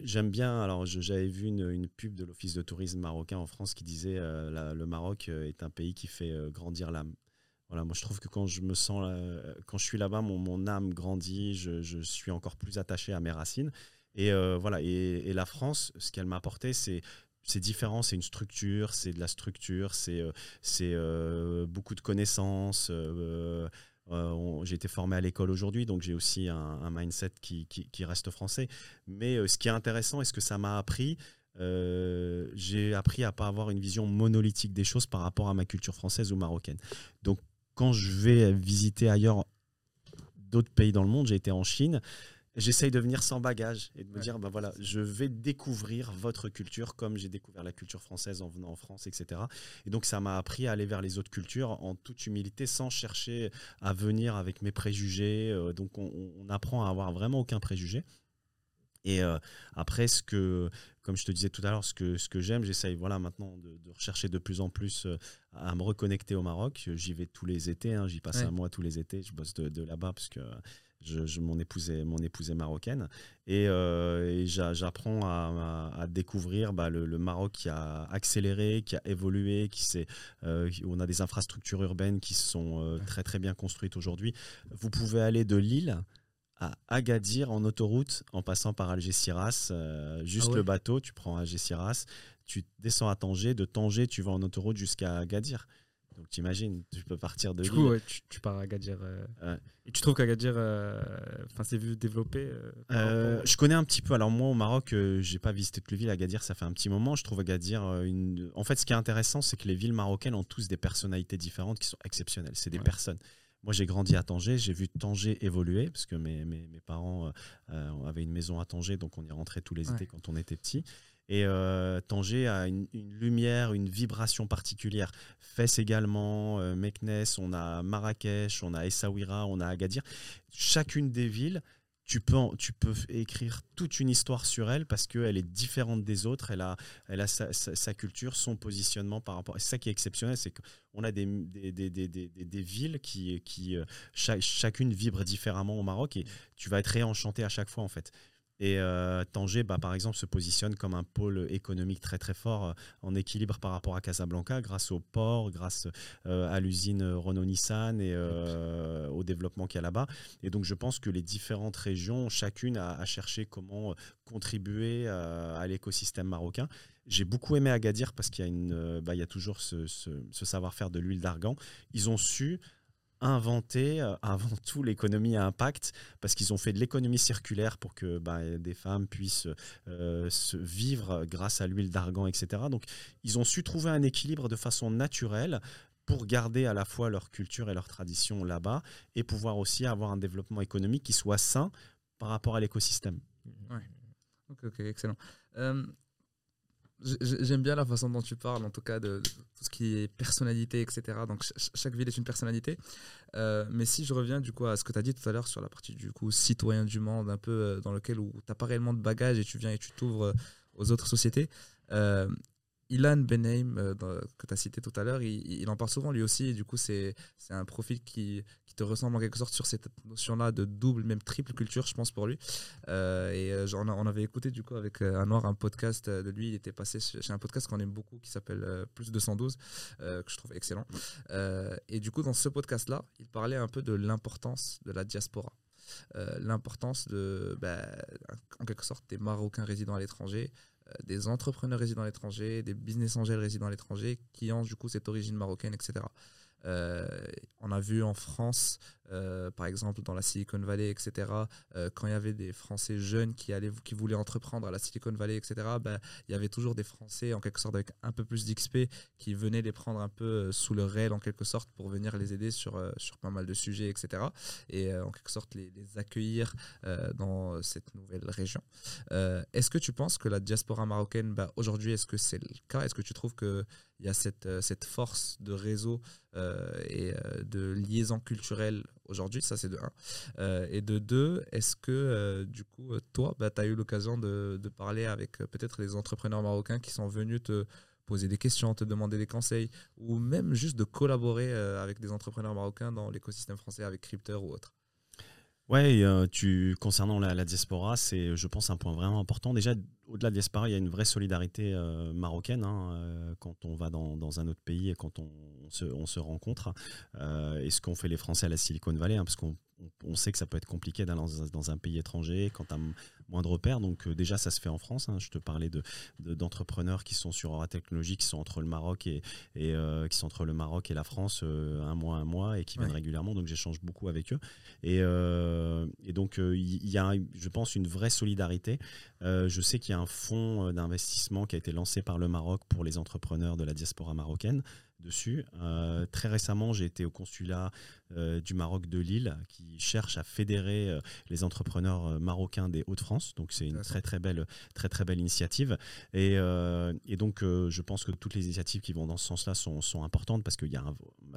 J'aime bien. Alors, j'avais vu une, pub de l'Office de tourisme marocain en France qui disait le Maroc est un pays qui fait grandir l'âme. Voilà, moi je trouve que quand je me sens, quand je suis là-bas, mon, âme grandit, je, suis encore plus attaché à mes racines. Et voilà, et, la France, ce qu'elle m'a apporté, c'est c'est différent, c'est une structure, c'est de la structure, c'est c'est beaucoup de connaissances. J'ai été formé à l'école aujourd'hui, donc j'ai aussi un, mindset qui, reste français. Mais ce qui est intéressant et ce que ça m'a appris, j'ai appris à pas avoir une vision monolithique des choses par rapport à ma culture française ou marocaine. Donc quand je vais visiter ailleurs d'autres pays dans le monde, j'ai été en Chine, j'essaye de venir sans bagage et de me dire, ben voilà, je vais découvrir votre culture comme j'ai découvert la culture française en venant en France, etc. Et donc ça m'a appris à aller vers les autres cultures en toute humilité, sans chercher à venir avec mes préjugés. Euh, donc on, apprend à avoir vraiment aucun préjugé. Et euh, après, ce que, comme je te disais tout à l'heure, ce que, ce que j'aime, j'essaye voilà, maintenant de, rechercher de plus en plus euh, à me reconnecter au Maroc. J'y vais tous les étés, hein, j'y passe un mois tous les étés, je bosse de, de là-bas parce que je, mon, épouse est, mon épouse marocaine. Et, euh, j'apprends à, découvrir bah, le, Maroc qui a accéléré, qui a évolué, qui euh, on a des infrastructures urbaines qui sont euh, très très bien construites aujourd'hui. Vous pouvez aller de Lille à Agadir en autoroute en passant par Algeciras. juste ah le bateau, tu prends Algeciras, tu descends à Tanger. De Tanger, tu vas en autoroute jusqu'à Agadir. Donc t'imagines, tu peux partir de Du coup, tu, pars à Agadir. Euh, et tu trouves qu'Agadir, euh, enfin, c'est vu développer euh, Je connais un petit peu. Alors moi, au Maroc, j'ai pas visité toutes les villes. Agadir, ça fait un petit moment. Je trouve Agadir une. En fait, ce qui est intéressant, c'est que les villes marocaines ont tous des personnalités différentes qui sont exceptionnelles. C'est des personnes. Moi, j'ai grandi à Tanger, j'ai vu Tanger évoluer, parce que mes, mes, mes parents avaient une maison à Tanger, donc on y rentrait tous les étés quand on était petit. Et euh, Tanger a une, lumière, une vibration particulière. Fès également, euh, Meknes, on a Marrakech, on a Essaouira, on a Agadir. Chacune des villes, tu peux, tu peux écrire toute une histoire sur elle parce qu'elle est différente des autres. Elle a, elle a sa, culture, son positionnement par rapport. C'est ça qui est exceptionnel, c'est qu'on a des, des, des, des, villes qui, qui euh, chacune vibre différemment au Maroc et tu vas être réenchanté à chaque fois en fait. Et euh, Tanger, bah, par exemple, se positionne comme un pôle économique très très fort euh, en équilibre par rapport à Casablanca, grâce au port, grâce euh, à l'usine Renault-Nissan et au développement qu'il y a là-bas. Et donc je pense que les différentes régions, chacune a, cherché comment contribuer à l'écosystème marocain. J'ai beaucoup aimé Agadir parce qu'il y, a bah, toujours ce, ce savoir-faire de l'huile d'argan. Ils ont su inventé euh, avant tout l'économie à impact parce qu'ils ont fait de l'économie circulaire pour que bah, des femmes puissent euh, se vivre grâce à l'huile d'argan, etc. Donc ils ont su trouver un équilibre de façon naturelle pour garder à la fois leur culture et leur tradition là-bas et pouvoir aussi avoir un développement économique qui soit sain par rapport à l'écosystème. Ouais. Ok, excellent. Euh, J'aime bien la façon dont tu parles, en tout cas, de, tout ce qui est personnalité, etc. Donc, chaque ville est une personnalité. Euh, mais si je reviens, du coup, à ce que tu as dit tout à l'heure sur la partie, du coup, citoyen du monde, un peu euh, dans lequel où tu n'as pas réellement de bagages et tu viens et tu t'ouvres euh, aux autres sociétés. Ilan Benheim, euh, que tu as cité tout à l'heure, il, en parle souvent lui aussi. Et du coup, c'est un profil qui, te ressemble en quelque sorte sur cette notion-là de double, même triple culture, je pense, pour lui. Euh, et euh, on avait écouté du coup avec un noir un podcast de lui. Il était passé chez un podcast qu'on aime beaucoup qui s'appelle Plus 212, que je trouve excellent. et du coup, dans ce podcast-là, il parlait un peu de l'importance de la diaspora. l'importance de, bah, en quelque sorte, des Marocains résidant à l'étranger, des entrepreneurs résidant à l'étranger, des business angels résidant à l'étranger qui ont du coup cette origine marocaine, etc. Euh, on a vu en France, euh, par exemple dans la Silicon Valley, etc., euh, quand il y avait des Français jeunes qui, allaient, qui voulaient entreprendre à la Silicon Valley, etc., ben, il y avait toujours des Français, en quelque sorte, avec un peu plus d'XP, qui venaient les prendre un peu sous le réel, en quelque sorte, pour venir les aider sur, sur pas mal de sujets, etc., et en quelque sorte les, accueillir dans cette nouvelle région. est-ce que tu penses que la diaspora marocaine, ben, aujourd'hui, est-ce que c'est le cas? Est-ce que tu trouves que il y a cette, euh, cette force de réseau euh, et euh, de liaison culturelle aujourd'hui, ça c'est de un. et de deux, est-ce que du coup, toi, bah, tu as eu l'occasion de, parler avec peut-être les entrepreneurs marocains qui sont venus te poser des questions, te demander des conseils, ou même juste de collaborer avec des entrepreneurs marocains dans l'écosystème français avec Crypter ou autre? Ouais, euh, tu, concernant la, diaspora, c'est, je pense, un point vraiment important. Déjà, au-delà de la diaspora, il y a une vraie solidarité euh, marocaine hein, euh, quand on va dans, dans, un autre pays et quand on, se, on se, rencontre. et ce qu'ont fait les Français à la Silicon Valley, hein, parce qu'on on sait que ça peut être compliqué d'aller dans, un pays étranger quand tu de repères. Donc déjà, ça se fait en France. Hein. Je te parlais d'entrepreneurs de, qui sont sur Aura Technologies, qui sont entre le Maroc et, et qui sont entre le Maroc et la France un mois, un mois, et qui viennent régulièrement. Donc j'échange beaucoup avec eux. Et euh, et donc, euh, il y a, je pense, une vraie solidarité. Euh, je sais qu'il y a un fonds d'investissement qui a été lancé par le Maroc pour les entrepreneurs de la diaspora marocaine dessus. très récemment, j'ai été au consulat euh, du Maroc de Lille qui cherche à fédérer euh, les entrepreneurs euh, marocains des Hauts-de-France. Donc c'est une très très belle, très très belle initiative. Et, donc je pense que toutes les initiatives qui vont dans ce sens-là sont, importantes parce que y a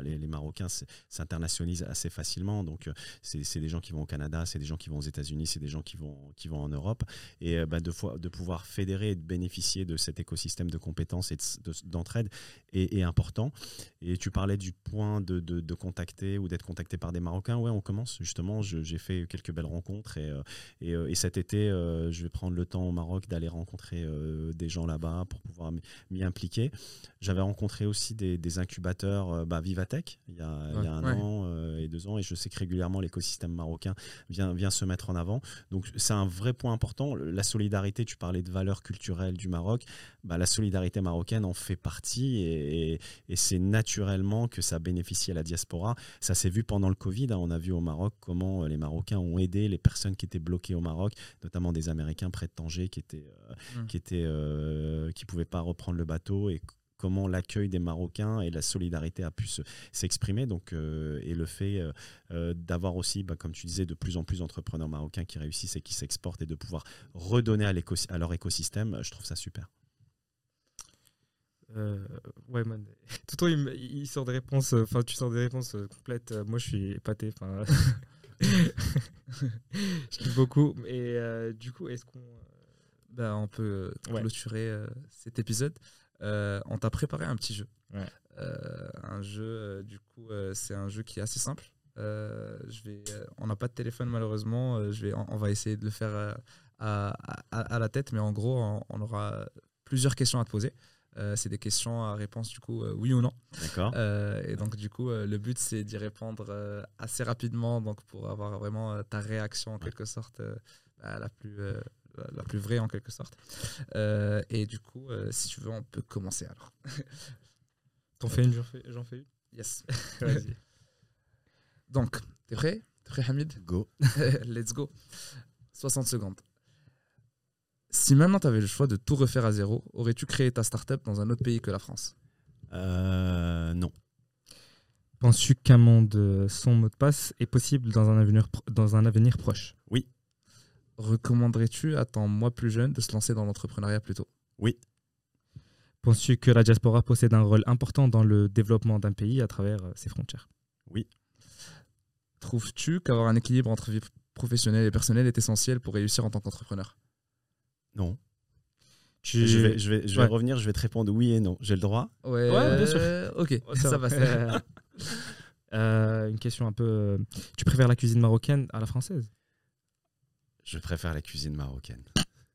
les, les, Marocains s'internationalisent assez facilement. Donc c'est des gens qui vont au Canada, c'est des gens qui vont aux États-Unis, c'est des gens qui vont, qui vont en Europe. Et bah, de, de pouvoir fédérer et de bénéficier de cet écosystème de compétences et d'entraide est, important. Et tu parlais du point de contacter ou d'être contacté par des Marocains. Ouais, on commence justement. J'ai fait quelques belles rencontres et, euh, euh, et, cet été, euh, je vais prendre le temps au Maroc d'aller rencontrer des gens là-bas pour pouvoir m'y impliquer. J'avais rencontré aussi des, incubateurs bah, Vivatech il y a, un an et deux ans et je sais que régulièrement l'écosystème marocain vient, vient se mettre en avant. Donc c'est un vrai point important. La solidarité, tu parlais de valeurs culturelles du Maroc. Bah, la solidarité marocaine en fait partie et, et c'est naturellement que ça bénéficie à la diaspora. Ça s'est vu pendant le Covid. Hein. on a vu au Maroc comment euh, les Marocains ont aidé les personnes qui étaient bloquées au Maroc, notamment des Américains près de Tanger qui étaient, euh, mmh. qui étaient, euh, qui pouvaient pas reprendre le bateau et comment l'accueil des Marocains et la solidarité a pu s'exprimer. Donc, et le fait d'avoir aussi, bah, comme tu disais, de plus en plus d'entrepreneurs marocains qui réussissent et qui s'exportent et de pouvoir redonner à, à, leur écosystème, je trouve ça super. Euh, ouais, man. Tout le temps, il, sort des réponses. Euh, enfin, tu sors des réponses euh, complètes. Moi, je suis épaté. Enfin, je kiffe beaucoup. Et du coup, est-ce qu'on. Bah, on peut clôturer cet épisode? on t'a préparé un petit jeu. un jeu, du coup, c'est un jeu qui est assez simple. je vais, on n'a pas de téléphone malheureusement. je vais, on, va essayer de le faire à, à, la tête, mais en gros, on aura plusieurs questions à te poser. Euh, c'est des questions à réponse du coup euh, oui ou non. D'accord. Euh, et donc du coup le but c'est d'y répondre assez rapidement donc pour avoir vraiment ta réaction en quelque sorte bah, la plus la plus vraie en quelque sorte. et du coup si tu veux on peut commencer alors. T'en fais une, j'en fais, j'en fais une? Yes. Vas-y. donc t'es prêt? T'es prêt Hamid? Go. Let's go. 60 secondes. Si maintenant tu avais le choix de tout refaire à zéro, aurais-tu créé ta startup dans un autre pays que la France? Euh, Non. Penses-tu qu'un monde sans mot de passe est possible dans un avenir, dans un avenir proche? Oui. Recommanderais-tu à ton moi plus jeune de se lancer dans l'entrepreneuriat plus tôt Oui. Penses-tu que la diaspora possède un rôle important dans le développement d'un pays à travers euh, ses frontières? Oui. Trouves-tu qu'avoir un équilibre entre vie professionnelle et personnelle est essentiel pour réussir en tant qu'entrepreneur? Non. Je vais, je vais, je vais revenir, je vais te répondre oui et non. J'ai le droit? Ouais, bien sûr. ok, ça, va. euh, une question un peu. Euh, tu préfères la cuisine marocaine à la française? Je préfère la cuisine marocaine.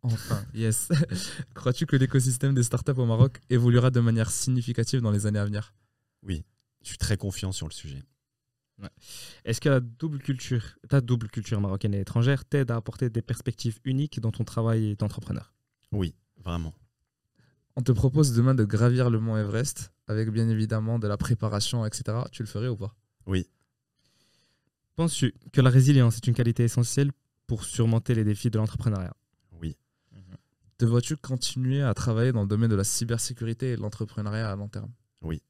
Enfin, yes. Crois-tu que l'écosystème des startups au Maroc évoluera de manière significative dans les années à venir? Oui, je suis très confiant sur le sujet. Est-ce que la double culture, ta double culture marocaine et étrangère t'aide à apporter des perspectives uniques dans ton travail d'entrepreneur? Oui, vraiment. On te propose demain de gravir le mont Everest avec bien évidemment de la préparation, etc. Tu le ferais ou pas? Oui. Penses-tu que la résilience est une qualité essentielle pour surmonter les défis de l'entrepreneuriat? Oui. Te vois-tu continuer à travailler dans le domaine de la cybersécurité et de l'entrepreneuriat à long terme? Oui.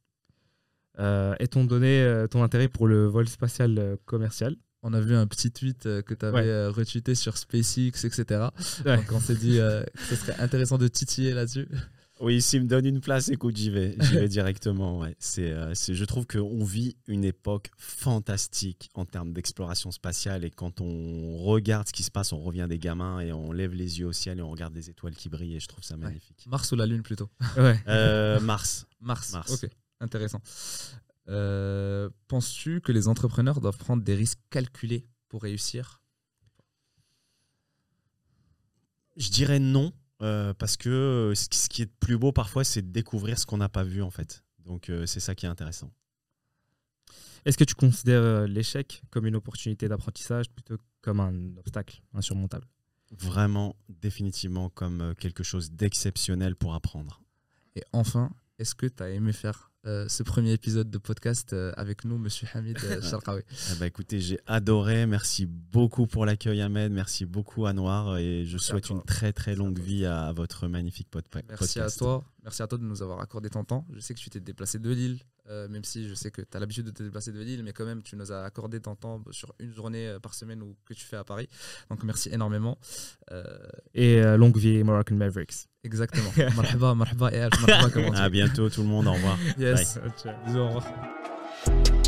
Euh, est-on donné euh, ton intérêt pour le vol spatial euh, commercial on a vu un petit tweet que tu avais retweeté sur SpaceX, etc. Donc on s'est dit que ce serait intéressant de titiller là-dessus. Oui, s'il me donne une place, écoute, j'y vais. J'y vais directement. Ouais. C'est, je trouve qu'on vit une époque fantastique en termes d'exploration spatiale. Et quand on regarde ce qui se passe, on revient des gamins et on lève les yeux au ciel et on regarde les étoiles qui brillent. Et je trouve ça magnifique. Mars ou la Lune plutôt ouais. Mars. Mars. Mars. Ok. Intéressant. Euh, penses-tu que les entrepreneurs doivent prendre des risques calculés pour réussir? Je dirais non, euh, parce que euh, ce qui- est plus beau parfois, c'est de découvrir ce qu'on n'a pas vu en fait. Donc euh, c'est ça qui est intéressant. Est-ce que tu considères l'échec comme une opportunité d'apprentissage plutôt que comme un obstacle insurmontable? Vraiment, définitivement, comme quelque chose d'exceptionnel pour apprendre. Et enfin, est-ce que tu as aimé faire euh, ce premier épisode de podcast euh, avec nous, Monsieur Hamid Sharqawi Eh ben, écoutez, j'ai adoré. Merci beaucoup pour l'accueil, Ahmed. Merci beaucoup, Anwar. Et je Merci souhaite une très très longue vie à, à votre magnifique pod- Merci à podcast. toi. Merci à toi de nous avoir accordé ton temps. Je sais que tu t'es déplacé de Lille, euh, même si je sais que tu as l'habitude de te déplacer de Lille, mais quand même, tu nous as accordé ton temps sur une journée euh, par semaine ou que tu fais à Paris. Donc merci énormément. Euh, Et euh, longue vie Moroccan Mavericks. exactement. marhaba, marhaba, et marhaba. À bientôt, tout le monde. Au revoir. Yes. Bisous, au revoir.